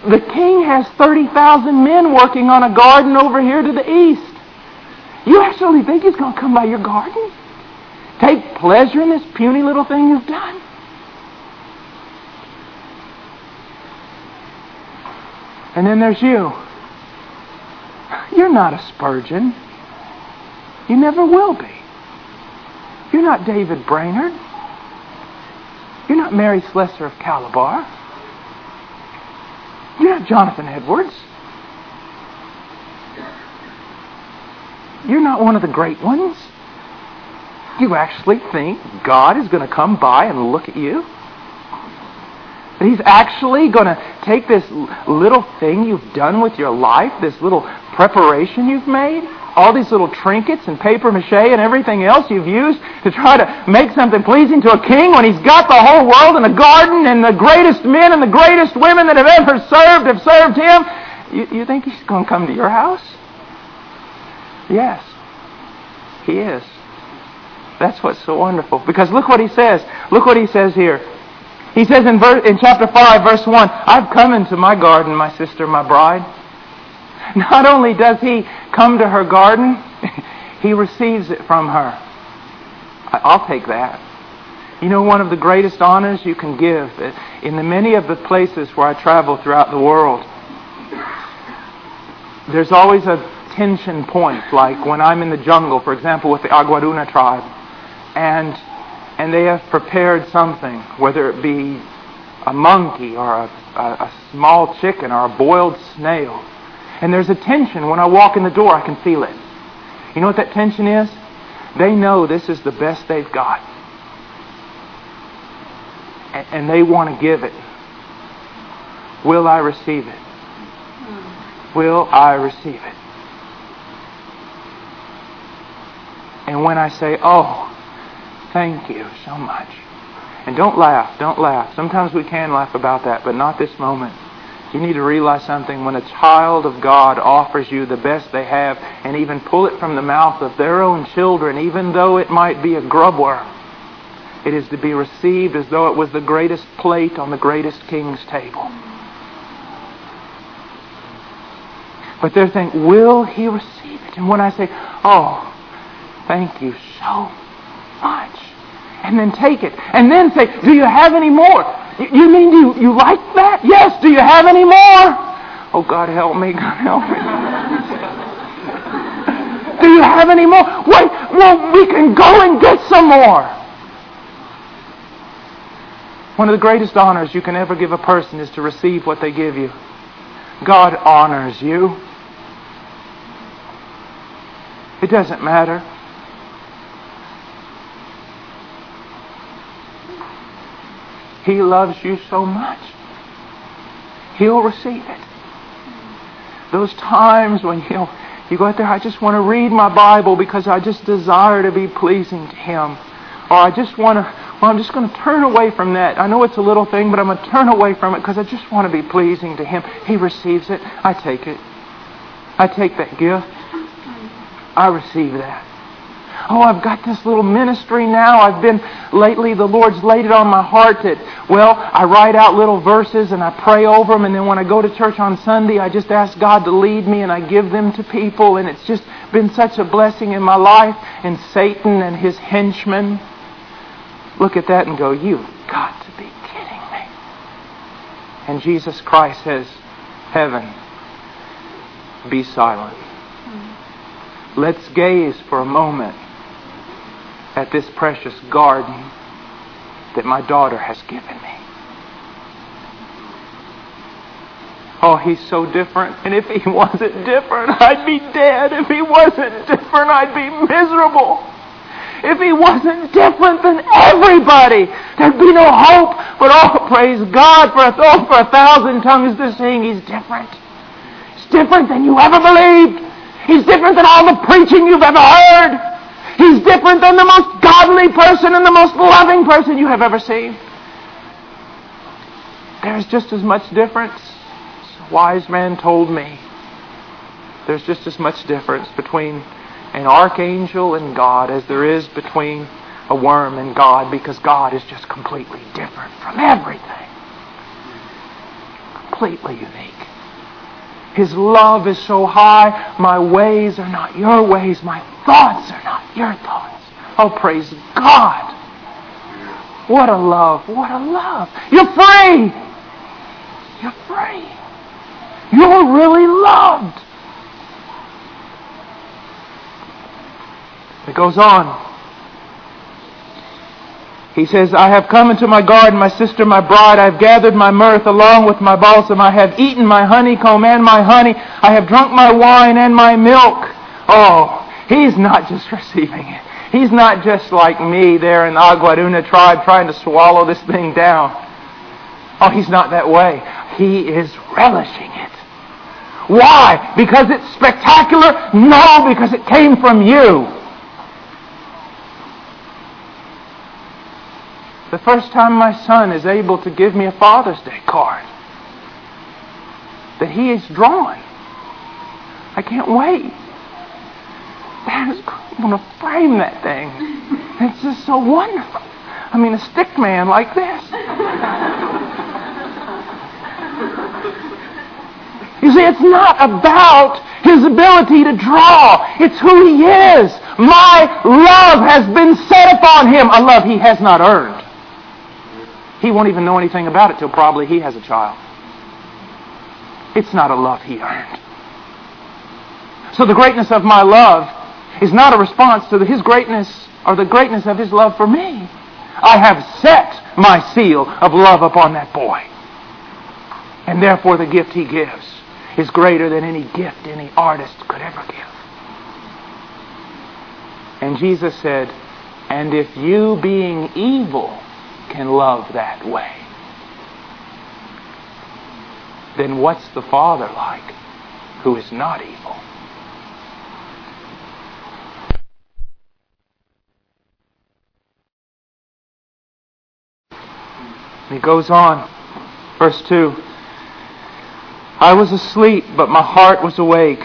[SPEAKER 2] the king has 30,000 men working on a garden over here to the east. You actually think he's going to come by your garden? Take pleasure in this puny little thing you've done? And then there's you. You're not a Spurgeon. You never will be. You're not David Brainerd. You're not Mary Slessor of Calabar. You're not Jonathan Edwards. You're not one of the great ones. You actually think God is going to come by and look at you? That He's actually going to take this little thing you've done with your life, this little preparation you've made, all these little trinkets and paper mache and everything else you've used to try to make something pleasing to a king when he's got the whole world and a garden and the greatest men and the greatest women that have ever served have served him. You, you think he's going to come to your house? Yes, he is. That's what's so wonderful. Because look what he says. Look what he says here. He says in, verse, in chapter 5, verse 1, I've come into my garden, my sister, my bride. Not only does he come to her garden, he receives it from her. I'll take that. You know, one of the greatest honors you can give in the many of the places where I travel throughout the world, there's always a tension point, like when I'm in the jungle, for example, with the Aguaruna tribe, and and they have prepared something, whether it be a monkey or a, a, a small chicken or a boiled snail. And there's a tension. When I walk in the door, I can feel it. You know what that tension is? They know this is the best they've got. And, and they want to give it. Will I receive it? Will I receive it? And when I say, oh, Thank you so much. And don't laugh. Don't laugh. Sometimes we can laugh about that, but not this moment. You need to realize something. When a child of God offers you the best they have and even pull it from the mouth of their own children, even though it might be a grubworm, it is to be received as though it was the greatest plate on the greatest king's table. But they're saying, will he receive it? And when I say, oh, thank you so much. And then take it. And then say, Do you have any more? You mean you, you like that? Yes. Do you have any more? Oh, God help me. God help me. Do you have any more? Wait, well, we can go and get some more. One of the greatest honors you can ever give a person is to receive what they give you. God honors you. It doesn't matter He loves you so much. He'll receive it. those times when you you go out there, I just want to read my Bible because I just desire to be pleasing to Him. Or I just want to, well, I'm just going to turn away from that. I know it's a little thing, but I'm going to turn away from it because I just want to be pleasing to Him. He receives it. I take it. I take that gift. I receive that. Oh, I've got this little ministry now. I've been lately, the Lord's laid it on my heart that, well, I write out little verses and I pray over them. And then when I go to church on Sunday, I just ask God to lead me and I give them to people. And it's just been such a blessing in my life. And Satan and his henchmen look at that and go, You've got to be kidding me. And Jesus Christ says, Heaven, be silent. Hmm. Let's gaze for a moment at this precious garden that my daughter has given me. Oh, he's so different. And if he wasn't different, I'd be dead. If he wasn't different, I'd be miserable. If he wasn't different than everybody, there'd be no hope. But oh, praise God for a, oh, for a thousand tongues to sing. He's different. He's different than you ever believed. He's different than all the preaching you've ever heard. He's different than the most godly person and the most loving person you have ever seen. There's just as much difference. A wise man told me there's just as much difference between an archangel and God as there is between a worm and God because God is just completely different from everything. Completely unique. His love is so high, my ways are not your ways, my thoughts are not your thoughts. Oh, praise God. What a love. What a love. You're free. You're free. You're really loved. It goes on. He says, I have come into my garden, my sister, my bride. I have gathered my myrrh along with my balsam. I have eaten my honeycomb and my honey. I have drunk my wine and my milk. Oh, he's not just receiving it. He's not just like me there in the Aguaruna tribe trying to swallow this thing down. Oh, he's not that way. He is relishing it. Why? Because it's spectacular? No, because it came from you. The first time my son is able to give me a Father's Day card that he is drawn. I can't wait. I'm going to frame that thing. It's just so wonderful. I mean, a stick man like this. You see, it's not about his ability to draw. It's who he is. My love has been set upon him, a love he has not earned. He won't even know anything about it till probably he has a child. It's not a love he earned. So the greatness of my love is not a response to his greatness or the greatness of his love for me. I have set my seal of love upon that boy. And therefore the gift he gives is greater than any gift any artist could ever give. And Jesus said, And if you being evil can love that way, then what's the Father like who is not evil? he goes on, verse 2 I was asleep, but my heart was awake.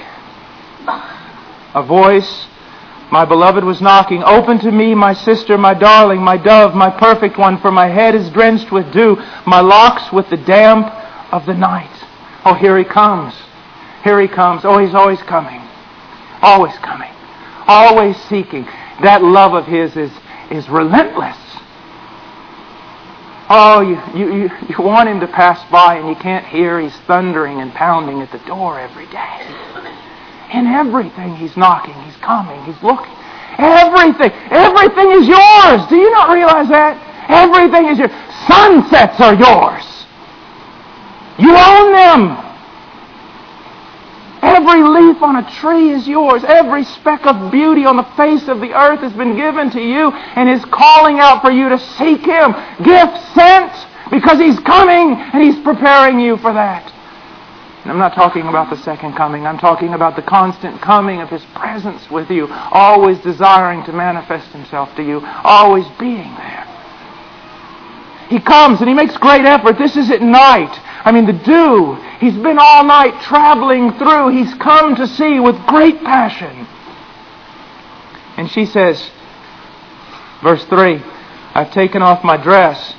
[SPEAKER 2] A voice my beloved was knocking. Open to me, my sister, my darling, my dove, my perfect one, for my head is drenched with dew, my locks with the damp of the night. Oh, here he comes. Here he comes. Oh, he's always coming. Always coming. Always seeking. That love of his is, is relentless. Oh, you, you, you want him to pass by and you can't hear. He's thundering and pounding at the door every day. In everything he's knocking, he's coming, he's looking. Everything, everything is yours. Do you not realize that? Everything is yours. Sunsets are yours. You own them. Every leaf on a tree is yours. Every speck of beauty on the face of the earth has been given to you and is calling out for you to seek Him. Gift sent because He's coming and He's preparing you for that. I'm not talking about the second coming. I'm talking about the constant coming of His presence with you, always desiring to manifest Himself to you, always being there. He comes and He makes great effort. This is at night. I mean, the dew. He's been all night traveling through. He's come to see with great passion. And she says, verse 3 I've taken off my dress.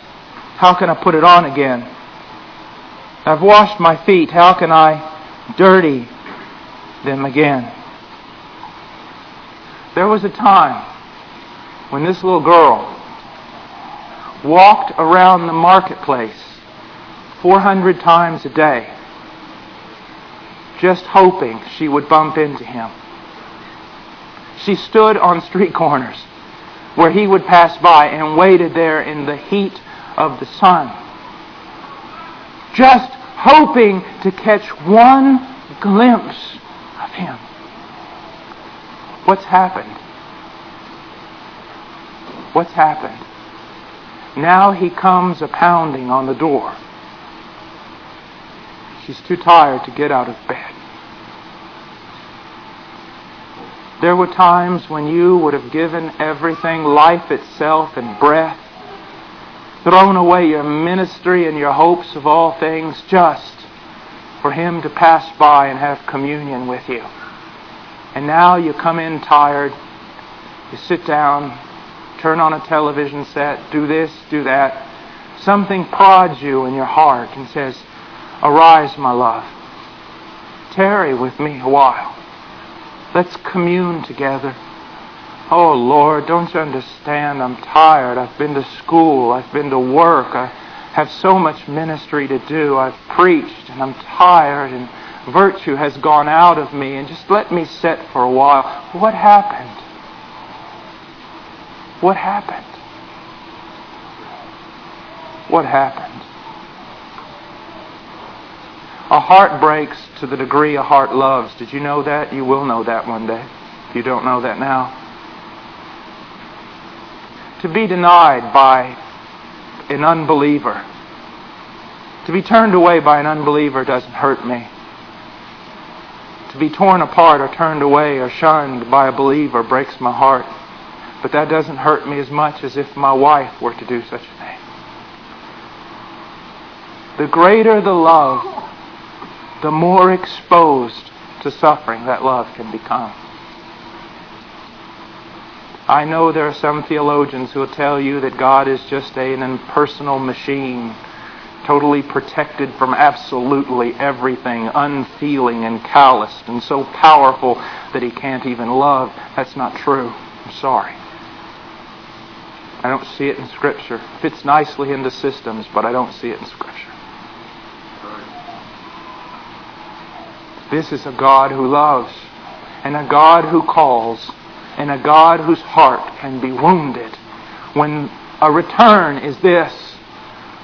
[SPEAKER 2] How can I put it on again? I've washed my feet. How can I dirty them again? There was a time when this little girl walked around the marketplace 400 times a day just hoping she would bump into him. She stood on street corners where he would pass by and waited there in the heat of the sun just hoping to catch one glimpse of Him. What's happened? What's happened? Now He comes a pounding on the door. She's too tired to get out of bed. There were times when you would have given everything, life itself and breath, thrown away your ministry and your hopes of all things just for Him to pass by and have communion with you. And now you come in tired, you sit down, turn on a television set, do this, do that. Something prods you in your heart and says, Arise, my love. Tarry with me a while. Let's commune together. Oh Lord, don't you understand? I'm tired. I've been to school. I've been to work. I have so much ministry to do. I've preached and I'm tired and virtue has gone out of me and just let me sit for a while. What happened? What happened? What happened? A heart breaks to the degree a heart loves. Did you know that? You will know that one day. If you don't know that now to be denied by an unbeliever, to be turned away by an unbeliever doesn't hurt me. To be torn apart or turned away or shunned by a believer breaks my heart. But that doesn't hurt me as much as if my wife were to do such a thing. The greater the love, the more exposed to suffering that love can become. I know there are some theologians who will tell you that God is just an impersonal machine, totally protected from absolutely everything, unfeeling and calloused, and so powerful that he can't even love. That's not true. I'm sorry. I don't see it in Scripture. It fits nicely into systems, but I don't see it in Scripture. This is a God who loves and a God who calls and a God whose heart can be wounded when a return is this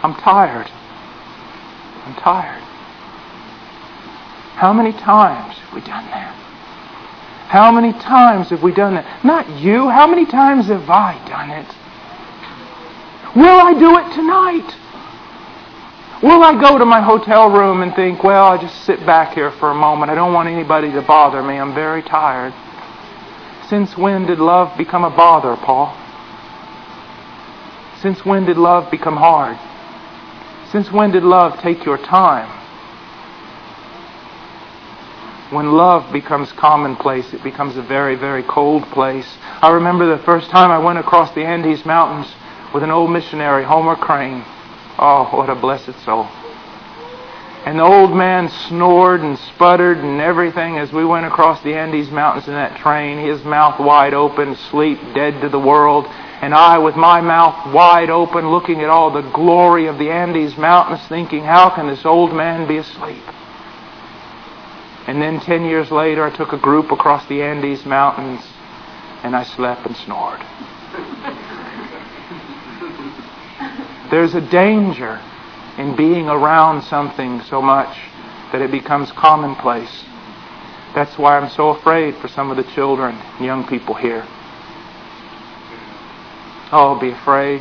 [SPEAKER 2] I'm tired. I'm tired. How many times have we done that? How many times have we done that? Not you. How many times have I done it? Will I do it tonight? Will I go to my hotel room and think, well, I'll just sit back here for a moment. I don't want anybody to bother me. I'm very tired. Since when did love become a bother, Paul? Since when did love become hard? Since when did love take your time? When love becomes commonplace, it becomes a very, very cold place. I remember the first time I went across the Andes Mountains with an old missionary, Homer Crane. Oh, what a blessed soul. And the old man snored and sputtered and everything as we went across the Andes Mountains in that train, his mouth wide open, sleep dead to the world. And I, with my mouth wide open, looking at all the glory of the Andes Mountains, thinking, how can this old man be asleep? And then ten years later, I took a group across the Andes Mountains and I slept and snored. There's a danger in being around something so much that it becomes commonplace. That's why I'm so afraid for some of the children young people here. Oh, be afraid.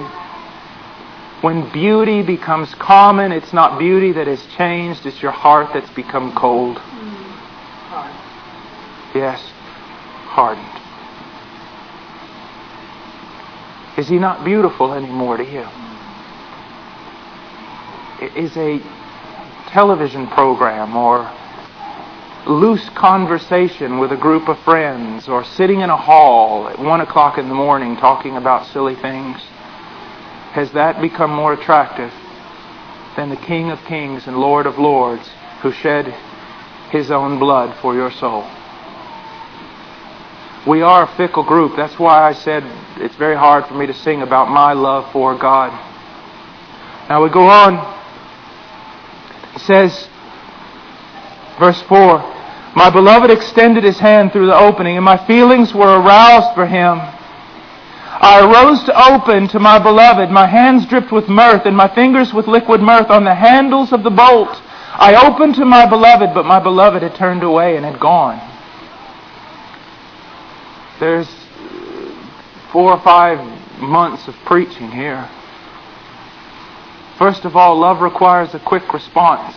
[SPEAKER 2] When beauty becomes common, it's not beauty that has changed, it's your heart that's become cold. Yes, hardened. Is he not beautiful anymore to you? Is a television program or loose conversation with a group of friends or sitting in a hall at one o'clock in the morning talking about silly things, has that become more attractive than the King of Kings and Lord of Lords who shed his own blood for your soul? We are a fickle group. That's why I said it's very hard for me to sing about my love for God. Now we go on. Says, verse 4 My beloved extended his hand through the opening, and my feelings were aroused for him. I arose to open to my beloved. My hands dripped with myrrh, and my fingers with liquid myrrh on the handles of the bolt. I opened to my beloved, but my beloved had turned away and had gone. There's four or five months of preaching here. First of all, love requires a quick response.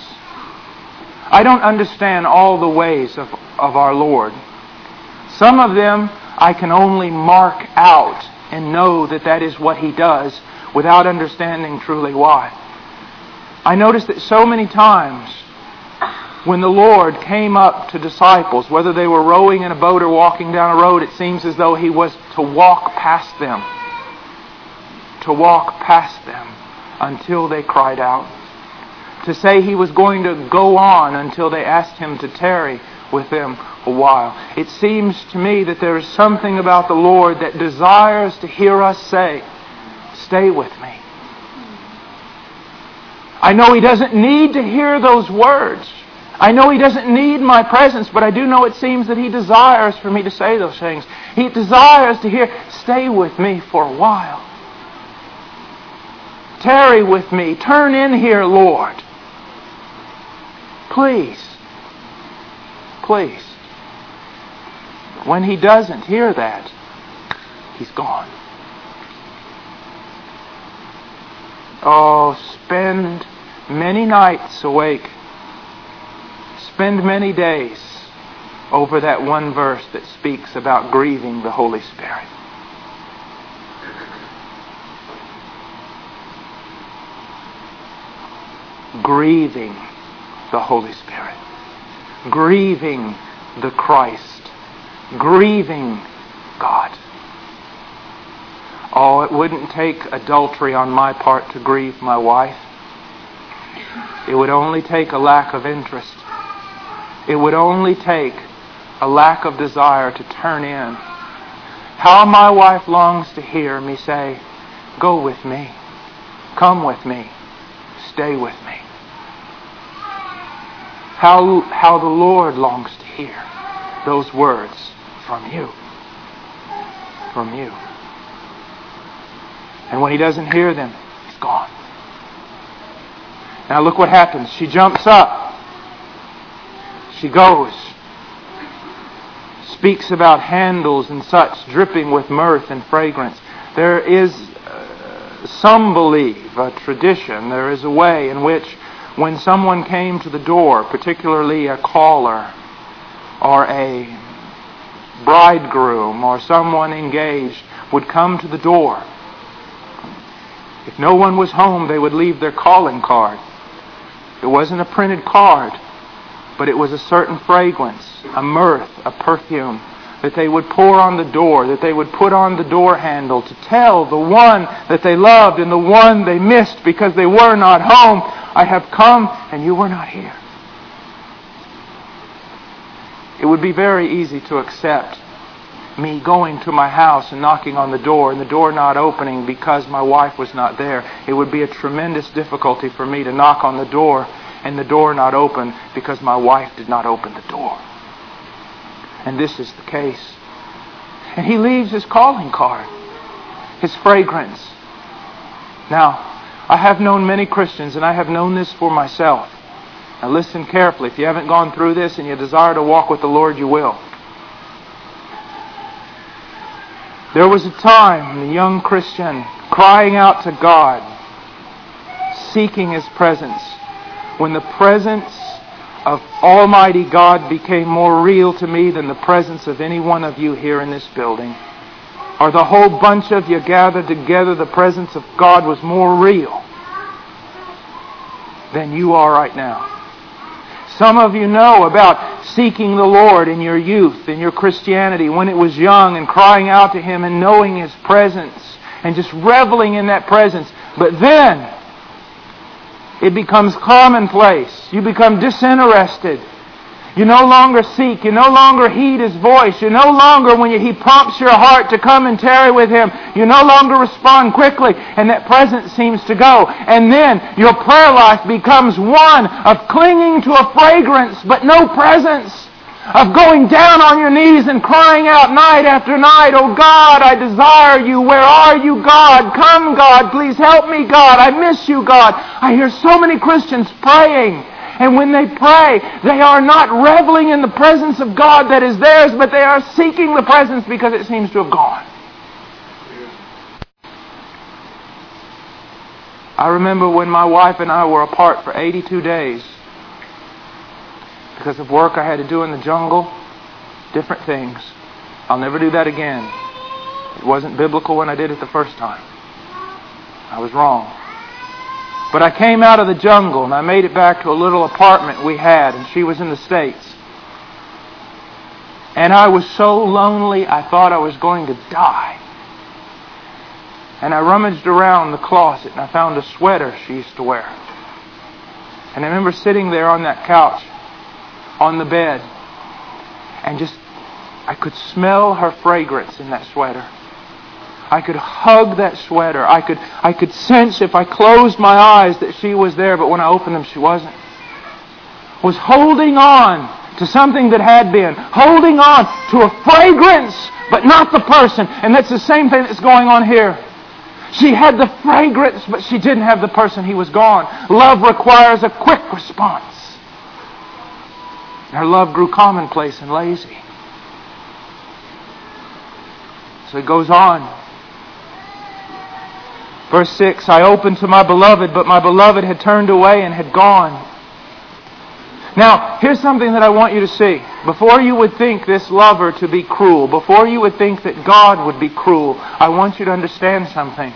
[SPEAKER 2] I don't understand all the ways of, of our Lord. Some of them I can only mark out and know that that is what He does without understanding truly why. I notice that so many times when the Lord came up to disciples, whether they were rowing in a boat or walking down a road, it seems as though He was to walk past them. To walk past them until they cried out. To say He was going to go on until they asked Him to tarry with them a while. It seems to me that there is something about the Lord that desires to hear us say, Stay with me. I know He doesn't need to hear those words. I know He doesn't need my presence, but I do know it seems that He desires for me to say those things. He desires to hear, stay with me for a while. Tarry with me. Turn in here, Lord. Please. Please. When He doesn't hear that, He's gone. Oh, spend many nights awake spend many days over that one verse that speaks about grieving the Holy Spirit. Grieving the Holy Spirit. Grieving the Christ. Grieving God. Oh, it wouldn't take adultery on my part to grieve my wife. It would only take a lack of interest it would only take a lack of desire to turn in. How my wife longs to hear me say, Go with me. Come with me. Stay with me. How, how the Lord longs to hear those words from you. From you. And when he doesn't hear them, he's gone. Now look what happens. She jumps up she goes, speaks about handles and such dripping with myrrh and fragrance. There is, uh, some believe, a tradition, there is a way in which when someone came to the door, particularly a caller or a bridegroom or someone engaged, would come to the door. If no one was home, they would leave their calling card. It wasn't a printed card but it was a certain fragrance, a myrrh, a perfume that they would pour on the door, that they would put on the door handle to tell the one that they loved and the one they missed because they were not home, I have come and you were not here. It would be very easy to accept me going to my house and knocking on the door and the door not opening because my wife was not there. It would be a tremendous difficulty for me to knock on the door and the door not open because my wife did not open the door. And this is the case. And he leaves his calling card, his fragrance. Now, I have known many Christians, and I have known this for myself. Now, listen carefully. If you haven't gone through this and you desire to walk with the Lord, you will. There was a time, when a young Christian, crying out to God seeking His presence. When the presence of Almighty God became more real to me than the presence of any one of you here in this building. Or the whole bunch of you gathered together, the presence of God was more real than you are right now. Some of you know about seeking the Lord in your youth, in your Christianity, when it was young, and crying out to Him and knowing His presence and just reveling in that presence. But then, it becomes commonplace. You become disinterested. You no longer seek. You no longer heed His voice. You no longer, when He prompts your heart to come and tarry with Him, you no longer respond quickly, and that presence seems to go. And then your prayer life becomes one of clinging to a fragrance, but no presence of going down on your knees and crying out night after night, Oh God, I desire you. Where are you, God? Come, God. Please help me, God. I miss you, God. I hear so many Christians praying. And when they pray, they are not reveling in the presence of God that is theirs, but they are seeking the presence because it seems to have gone. I remember when my wife and I were apart for 82 days because of work I had to do in the jungle, different things. I'll never do that again. It wasn't biblical when I did it the first time. I was wrong. But I came out of the jungle and I made it back to a little apartment we had, and she was in the States. And I was so lonely I thought I was going to die. And I rummaged around the closet and I found a sweater she used to wear. And I remember sitting there on that couch on the bed. And just, I could smell her fragrance in that sweater. I could hug that sweater. I could, I could sense if I closed my eyes that she was there, but when I opened them, she wasn't. Was holding on to something that had been, holding on to a fragrance, but not the person. And that's the same thing that's going on here. She had the fragrance, but she didn't have the person. He was gone. Love requires a quick response. Her love grew commonplace and lazy. So it goes on. Verse 6 I opened to my beloved, but my beloved had turned away and had gone. Now, here's something that I want you to see. Before you would think this lover to be cruel, before you would think that God would be cruel, I want you to understand something.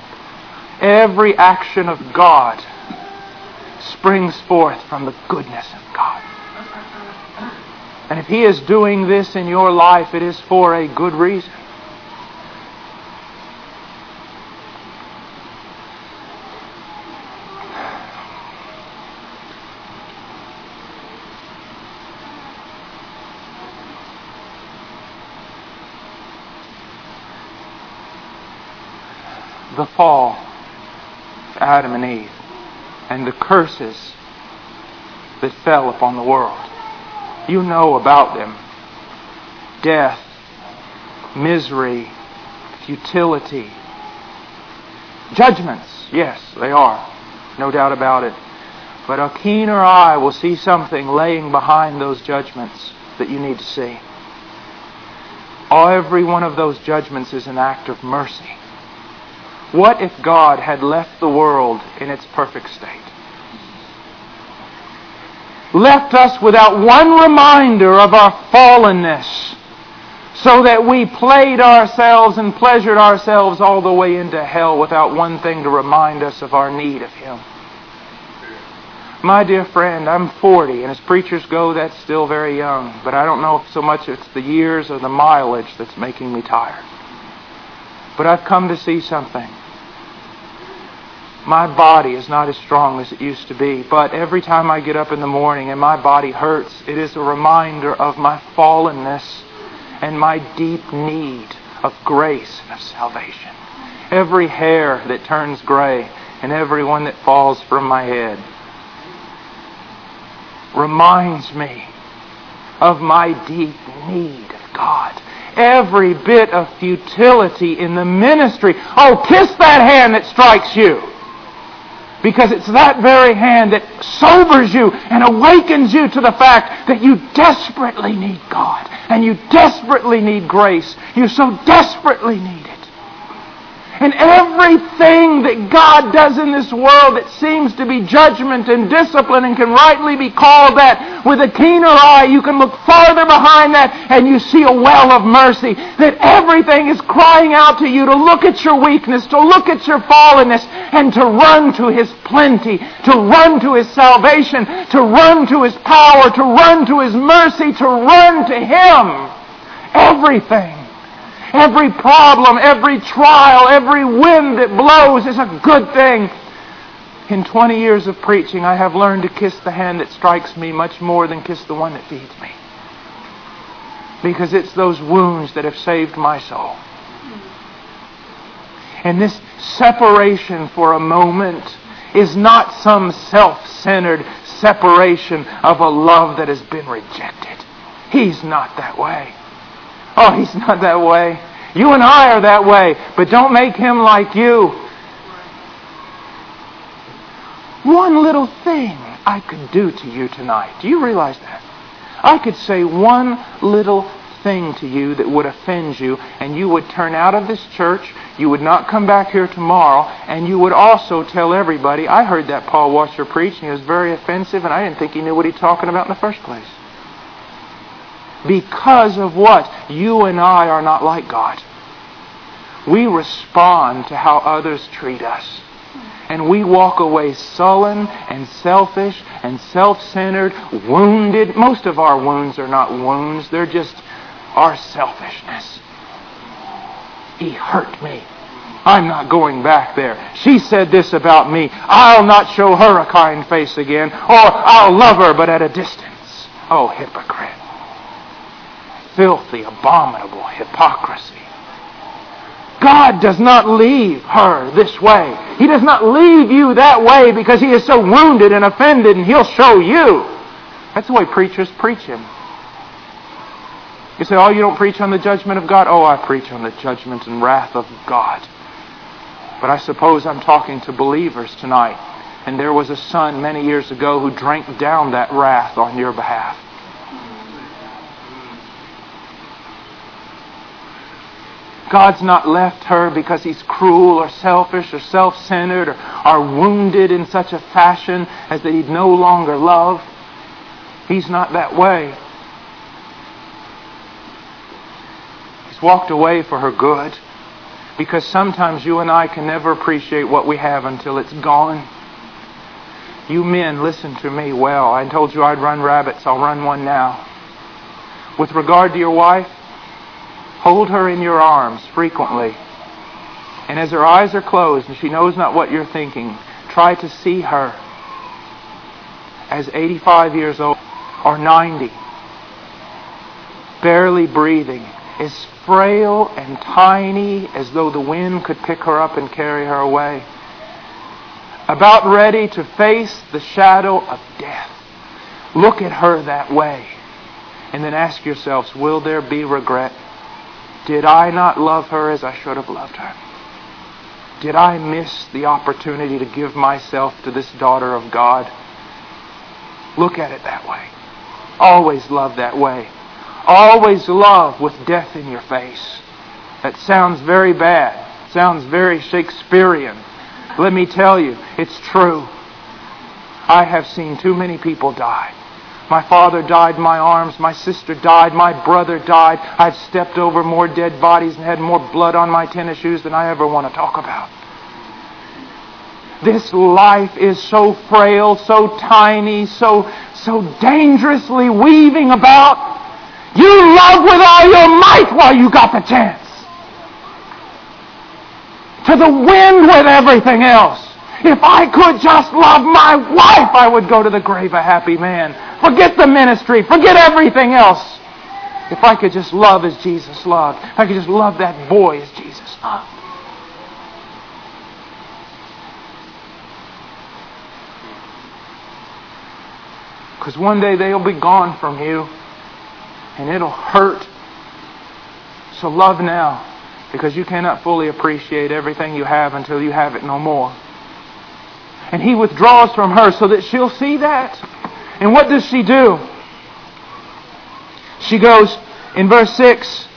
[SPEAKER 2] Every action of God springs forth from the goodness of God. And if He is doing this in your life, it is for a good reason. The fall of Adam and Eve and the curses that fell upon the world. You know about them death, misery, futility. Judgments, yes, they are. No doubt about it. But a keener eye will see something laying behind those judgments that you need to see. Every one of those judgments is an act of mercy. What if God had left the world in its perfect state? left us without one reminder of our fallenness, so that we played ourselves and pleasured ourselves all the way into hell without one thing to remind us of our need of Him. My dear friend, I'm 40, and as preachers go, that's still very young. But I don't know if so much it's the years or the mileage that's making me tired. But I've come to see something my body is not as strong as it used to be. But every time I get up in the morning and my body hurts, it is a reminder of my fallenness and my deep need of grace and of salvation. Every hair that turns gray and every one that falls from my head reminds me of my deep need of God. Every bit of futility in the ministry. Oh, kiss that hand that strikes you. Because it's that very hand that sobers you and awakens you to the fact that you desperately need God and you desperately need grace. You so desperately need it. And everything that God does in this world that seems to be judgment and discipline and can rightly be called that, with a keener eye, you can look farther behind that and you see a well of mercy. That everything is crying out to you to look at your weakness, to look at your fallenness, and to run to His plenty, to run to His salvation, to run to His power, to run to His mercy, to run to Him. Everything. Every problem, every trial, every wind that blows is a good thing. In 20 years of preaching, I have learned to kiss the hand that strikes me much more than kiss the one that feeds me. Because it's those wounds that have saved my soul. And this separation for a moment is not some self centered separation of a love that has been rejected. He's not that way. Oh, he's not that way. You and I are that way, but don't make him like you. One little thing I could do to you tonight. Do you realize that? I could say one little thing to you that would offend you, and you would turn out of this church, you would not come back here tomorrow, and you would also tell everybody, I heard that Paul Washer preach, and he was very offensive, and I didn't think he knew what he was talking about in the first place. Because of what? You and I are not like God. We respond to how others treat us. And we walk away sullen and selfish and self centered, wounded. Most of our wounds are not wounds, they're just our selfishness. He hurt me. I'm not going back there. She said this about me. I'll not show her a kind face again, or I'll love her but at a distance. Oh, hypocrite filthy, abominable hypocrisy. God does not leave her this way. He does not leave you that way because he is so wounded and offended and he'll show you. That's the way preachers preach him. You say, oh, you don't preach on the judgment of God? Oh, I preach on the judgment and wrath of God. But I suppose I'm talking to believers tonight. And there was a son many years ago who drank down that wrath on your behalf. God's not left her because he's cruel or selfish or self centered or, or wounded in such a fashion as that he'd no longer love. He's not that way. He's walked away for her good because sometimes you and I can never appreciate what we have until it's gone. You men, listen to me well. I told you I'd run rabbits. I'll run one now. With regard to your wife, Hold her in your arms frequently. And as her eyes are closed and she knows not what you're thinking, try to see her as 85 years old or 90, barely breathing, as frail and tiny as though the wind could pick her up and carry her away, about ready to face the shadow of death. Look at her that way. And then ask yourselves, will there be regret? Did I not love her as I should have loved her? Did I miss the opportunity to give myself to this daughter of God? Look at it that way. Always love that way. Always love with death in your face. That sounds very bad. Sounds very Shakespearean. Let me tell you, it's true. I have seen too many people die my father died in my arms. My sister died. My brother died. I've stepped over more dead bodies and had more blood on my tennis shoes than I ever want to talk about. This life is so frail, so tiny, so, so dangerously weaving about. You love with all your might while you got the chance. To the wind with everything else. If I could just love my wife, I would go to the grave a happy man. Forget the ministry. Forget everything else. If I could just love as Jesus loved. If I could just love that boy as Jesus loved. Because one day they'll be gone from you and it'll hurt. So love now because you cannot fully appreciate everything you have until you have it no more. And he withdraws from her so that she'll see that. And what does she do? She goes in verse 6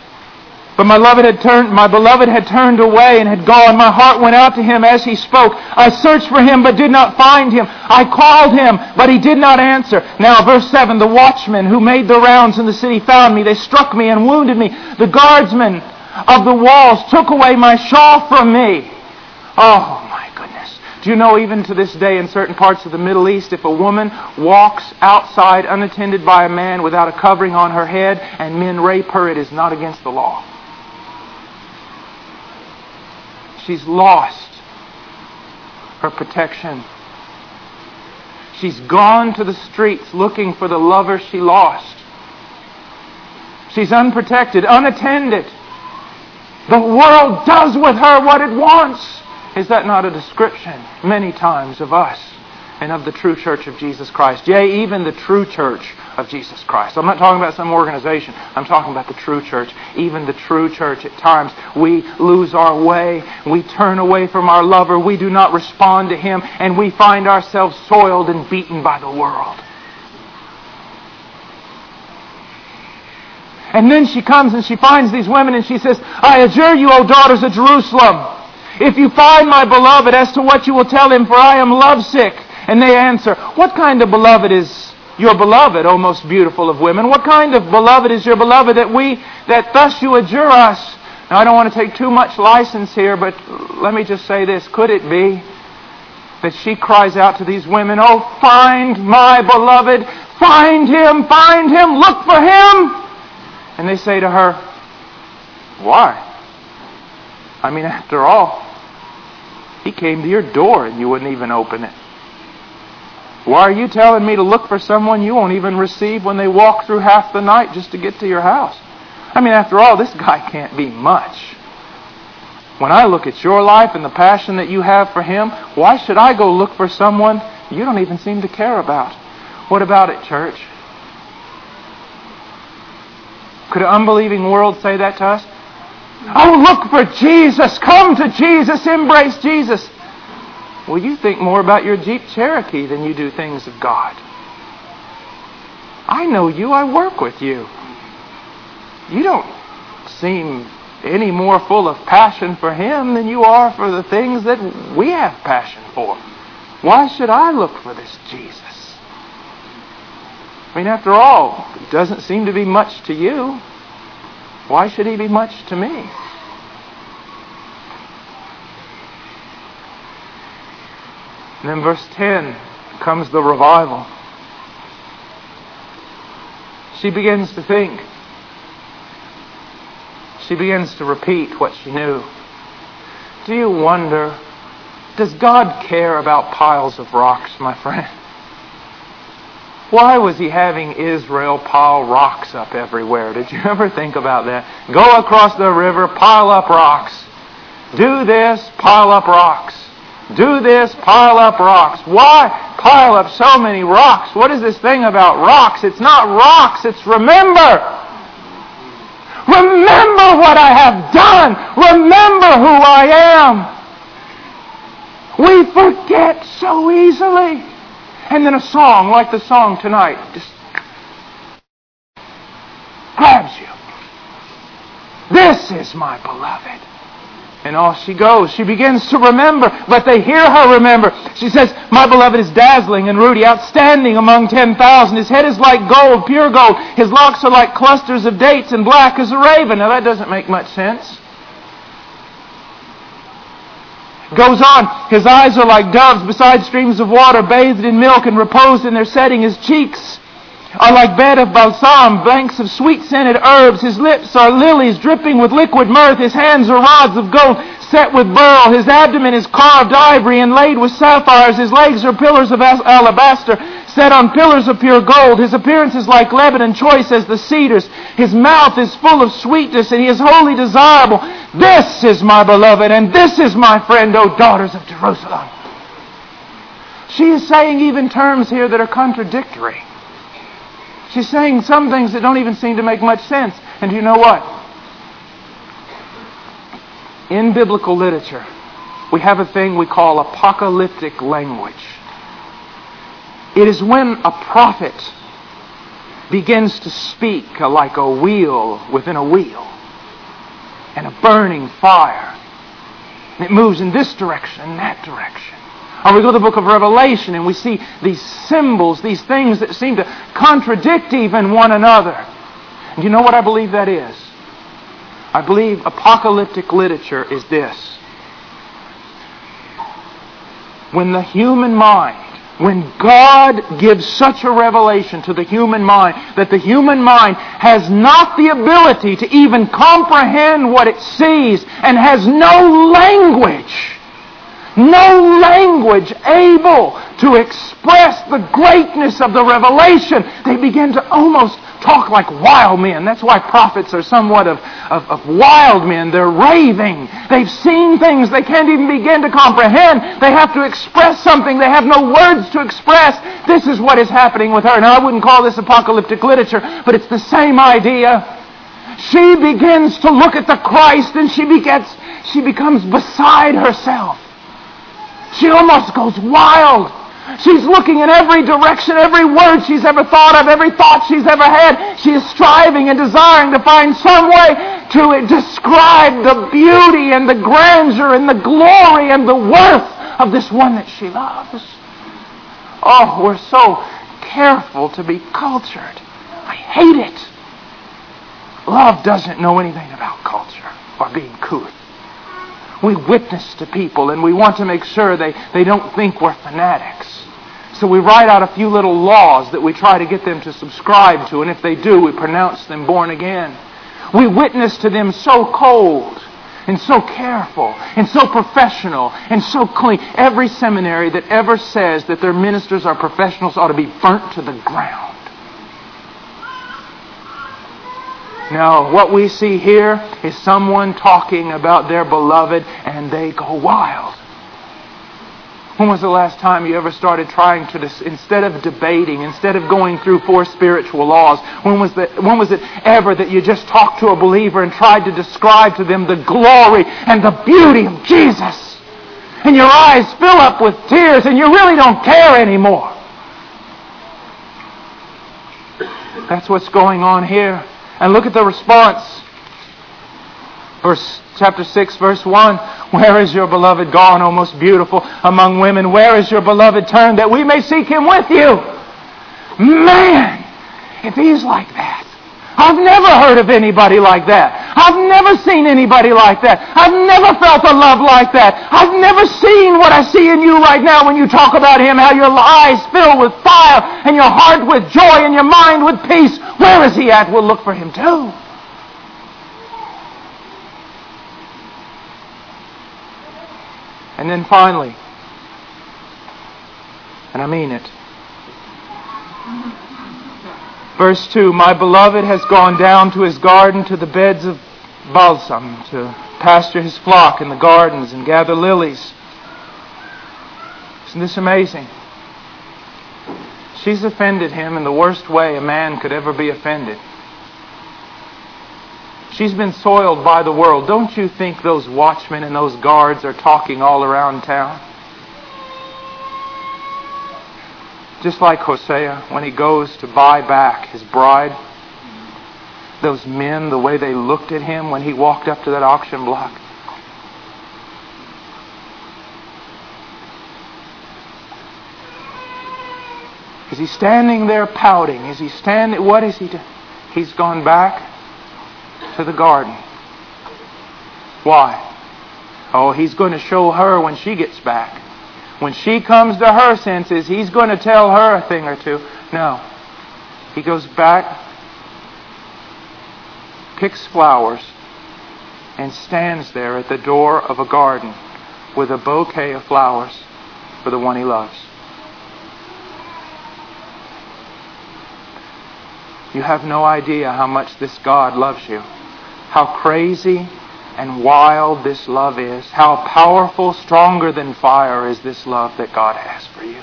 [SPEAKER 2] But my beloved had turned, my beloved had turned away and had gone. My heart went out to him as he spoke. I searched for him, but did not find him. I called him, but he did not answer. Now, verse 7, the watchmen who made the rounds in the city found me. They struck me and wounded me. The guardsmen of the walls took away my shawl from me. Oh, my. Do you know, even to this day, in certain parts of the Middle East, if a woman walks outside unattended by a man without a covering on her head and men rape her, it is not against the law. She's lost her protection. She's gone to the streets looking for the lover she lost. She's unprotected, unattended. The world does with her what it wants. Is that not a description many times of us and of the true church of Jesus Christ? Yea, even the true church of Jesus Christ. I'm not talking about some organization. I'm talking about the true church. Even the true church, at times, we lose our way. We turn away from our lover. We do not respond to him. And we find ourselves soiled and beaten by the world. And then she comes and she finds these women and she says, I adjure you, O daughters of Jerusalem, if you find my beloved, as to what you will tell him, for I am lovesick. And they answer, What kind of beloved is your beloved, O most beautiful of women? What kind of beloved is your beloved that we, that thus you adjure us? Now, I don't want to take too much license here, but let me just say this. Could it be that she cries out to these women, Oh, find my beloved, find him, find him, look for him? And they say to her, Why? I mean, after all, he came to your door and you wouldn't even open it. Why are you telling me to look for someone you won't even receive when they walk through half the night just to get to your house? I mean, after all, this guy can't be much. When I look at your life and the passion that you have for him, why should I go look for someone you don't even seem to care about? What about it, church? Could an unbelieving world say that to us? Oh, look for Jesus. Come to Jesus. Embrace Jesus. Well, you think more about your Jeep Cherokee than you do things of God. I know you. I work with you. You don't seem any more full of passion for Him than you are for the things that we have passion for. Why should I look for this Jesus? I mean, after all, it doesn't seem to be much to you. Why should He be much to me? And then verse 10 comes the revival. She begins to think. She begins to repeat what she knew. Do you wonder, does God care about piles of rocks, my friend? Why was he having Israel pile rocks up everywhere? Did you ever think about that? Go across the river, pile up rocks. Do this, pile up rocks. Do this, pile up rocks. Why pile up so many rocks? What is this thing about rocks? It's not rocks, it's remember. Remember what I have done. Remember who I am. We forget so easily. And then a song like the song tonight just grabs you. This is my beloved. And off she goes. She begins to remember, but they hear her remember. She says, My beloved is dazzling and ruddy, outstanding among 10,000. His head is like gold, pure gold. His locks are like clusters of dates and black as a raven. Now that doesn't make much sense. Goes on. His eyes are like doves beside streams of water, bathed in milk and reposed in their setting. His cheeks are like bed of balsam, banks of sweet-scented herbs. His lips are lilies dripping with liquid myrrh. His hands are rods of gold set with beryl. His abdomen is carved ivory and laid with sapphires. His legs are pillars of alabaster set on pillars of pure gold. His appearance is like Lebanon, choice as the cedars. His mouth is full of sweetness, and he is wholly desirable. This is my beloved, and this is my friend, O daughters of Jerusalem. She is saying even terms here that are contradictory. She's saying some things that don't even seem to make much sense. And you know what? In biblical literature, we have a thing we call apocalyptic language. It is when a prophet begins to speak like a wheel within a wheel. and a burning fire. And it moves in this direction and that direction. Or we go to the book of Revelation and we see these symbols, these things that seem to contradict even one another. And you know what I believe that is? I believe apocalyptic literature is this. When the human mind when God gives such a revelation to the human mind that the human mind has not the ability to even comprehend what it sees and has no language, no language able to express the greatness of the revelation, they begin to almost talk like wild men. That's why prophets are somewhat of, of, of, wild men. They're raving. They've seen things they can't even begin to comprehend. They have to express something. They have no words to express. This is what is happening with her. Now, I wouldn't call this apocalyptic literature, but it's the same idea. She begins to look at the Christ and she begets, she becomes beside herself. She almost goes wild. She's looking in every direction, every word she's ever thought of, every thought she's ever had. She is striving and desiring to find some way to describe the beauty and the grandeur and the glory and the worth of this one that she loves. Oh, we're so careful to be cultured. I hate it. Love doesn't know anything about culture or being couth. We witness to people and we want to make sure they, they don't think we're fanatics. So we write out a few little laws that we try to get them to subscribe to, and if they do, we pronounce them born again. We witness to them so cold and so careful and so professional and so clean. Every seminary that ever says that their ministers are professionals ought to be burnt to the ground. Now, what we see here is someone talking about their beloved and they go wild. When was the last time you ever started trying to, instead of debating, instead of going through four spiritual laws, when was, the, when was it ever that you just talked to a believer and tried to describe to them the glory and the beauty of Jesus? And your eyes fill up with tears and you really don't care anymore. That's what's going on here. And look at the response. Verse chapter 6, verse 1. Where is your beloved gone, O most beautiful among women? Where is your beloved turned that we may seek him with you? Man, if he's like that, I've never heard of anybody like that. I've never seen anybody like that. I've never felt a love like that. I've never seen what I see in you right now when you talk about him, how your eyes fill with fire and your heart with joy and your mind with peace. Where is he at? We'll look for him too. And then finally, and I mean it, verse 2 My beloved has gone down to his garden to the beds of balsam to pasture his flock in the gardens and gather lilies. Isn't this amazing? She's offended him in the worst way a man could ever be offended. She's been soiled by the world. Don't you think those watchmen and those guards are talking all around town? Just like Hosea when he goes to buy back his bride. Those men, the way they looked at him when he walked up to that auction block. Is he standing there pouting? Is he standing? What is he doing? He's gone back to the garden. Why? Oh, he's going to show her when she gets back. When she comes to her senses, he's going to tell her a thing or two. No. He goes back, picks flowers, and stands there at the door of a garden with a bouquet of flowers for the one he loves. You have no idea how much this God loves you how crazy and wild this love is, how powerful, stronger than fire is this love that God has for you.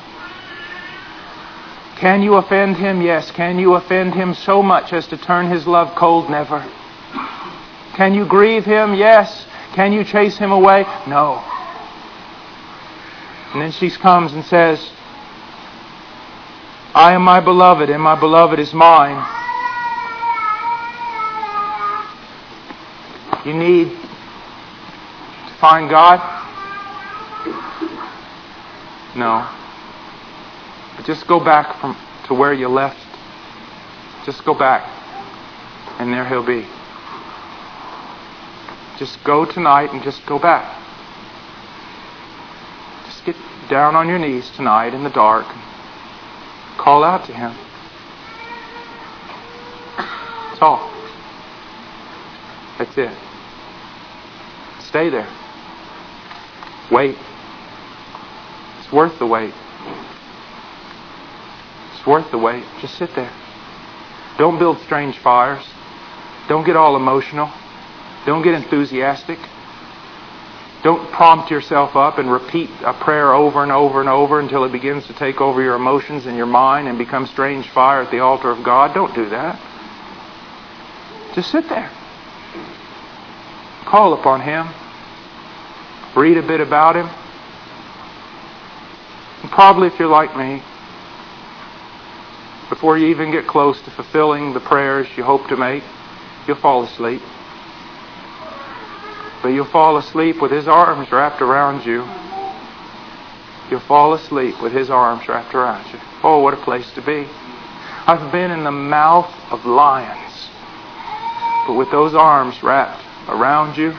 [SPEAKER 2] Can you offend him? Yes. Can you offend him so much as to turn his love cold? Never. Can you grieve him? Yes. Can you chase him away? No. And then she comes and says, I am my beloved, and my beloved is mine. You need to find God? No. But just go back from to where you left. Just go back. And there he'll be. Just go tonight and just go back. Just get down on your knees tonight in the dark. Call out to him. That's all. That's it. Stay there. Wait. It's worth the wait. It's worth the wait. Just sit there. Don't build strange fires. Don't get all emotional. Don't get enthusiastic. Don't prompt yourself up and repeat a prayer over and over and over until it begins to take over your emotions and your mind and become strange fire at the altar of God. Don't do that. Just sit there. Call upon Him. Read a bit about Him. And probably, if you're like me, before you even get close to fulfilling the prayers you hope to make, you'll fall asleep. But you'll fall asleep with His arms wrapped around you. You'll fall asleep with His arms wrapped around you. Oh, what a place to be. I've been in the mouth of lions, but with those arms wrapped around you,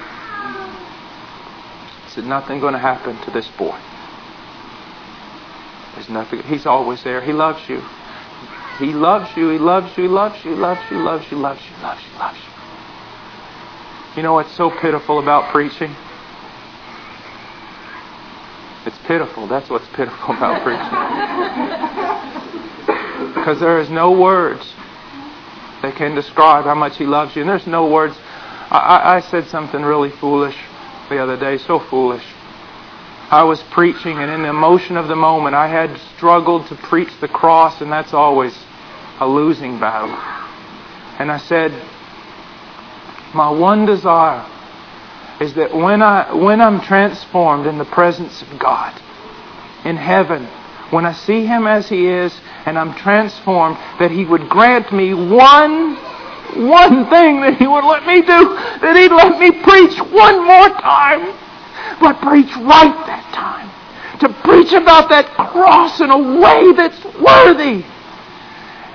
[SPEAKER 2] said nothing going to happen to this boy. There's nothing. He's always there. He loves you. He loves you. He loves you. He loves you. He loves you. Loves you. Loves you. Loves you. Loves you. You know what's so pitiful about preaching? It's pitiful. That's what's pitiful about preaching. Because there is no words that can describe how much He loves you. And there's no words. I, I said something really foolish the other day, so foolish. I was preaching, and in the emotion of the moment, I had struggled to preach the cross, and that's always a losing battle. And I said, My one desire is that when, I, when I'm transformed in the presence of God, in heaven, when I see Him as He is, and I'm transformed, that He would grant me one, one thing that He would let me do, that He'd let me preach one more time but preach right that time. To preach about that cross in a way that's worthy.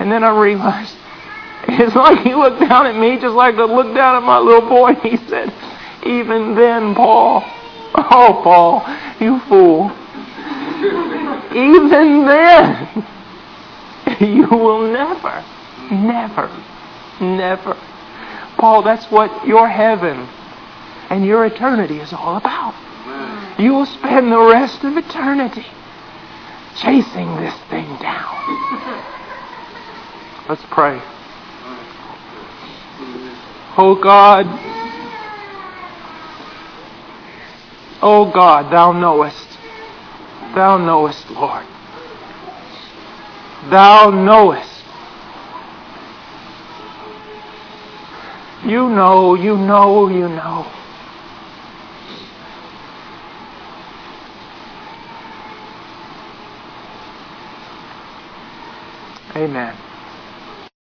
[SPEAKER 2] And then I realized it's like he looked down at me just like I looked down at my little boy. He said, Even then, Paul, oh, Paul, you fool. Even then, you will never, never, never. Paul, that's what your heaven and your eternity is all about. You will spend the rest of eternity chasing this thing down. Let's pray. Oh God, oh God, Thou knowest. Thou knowest, Lord. Thou knowest. You know, you know, you know. Amen.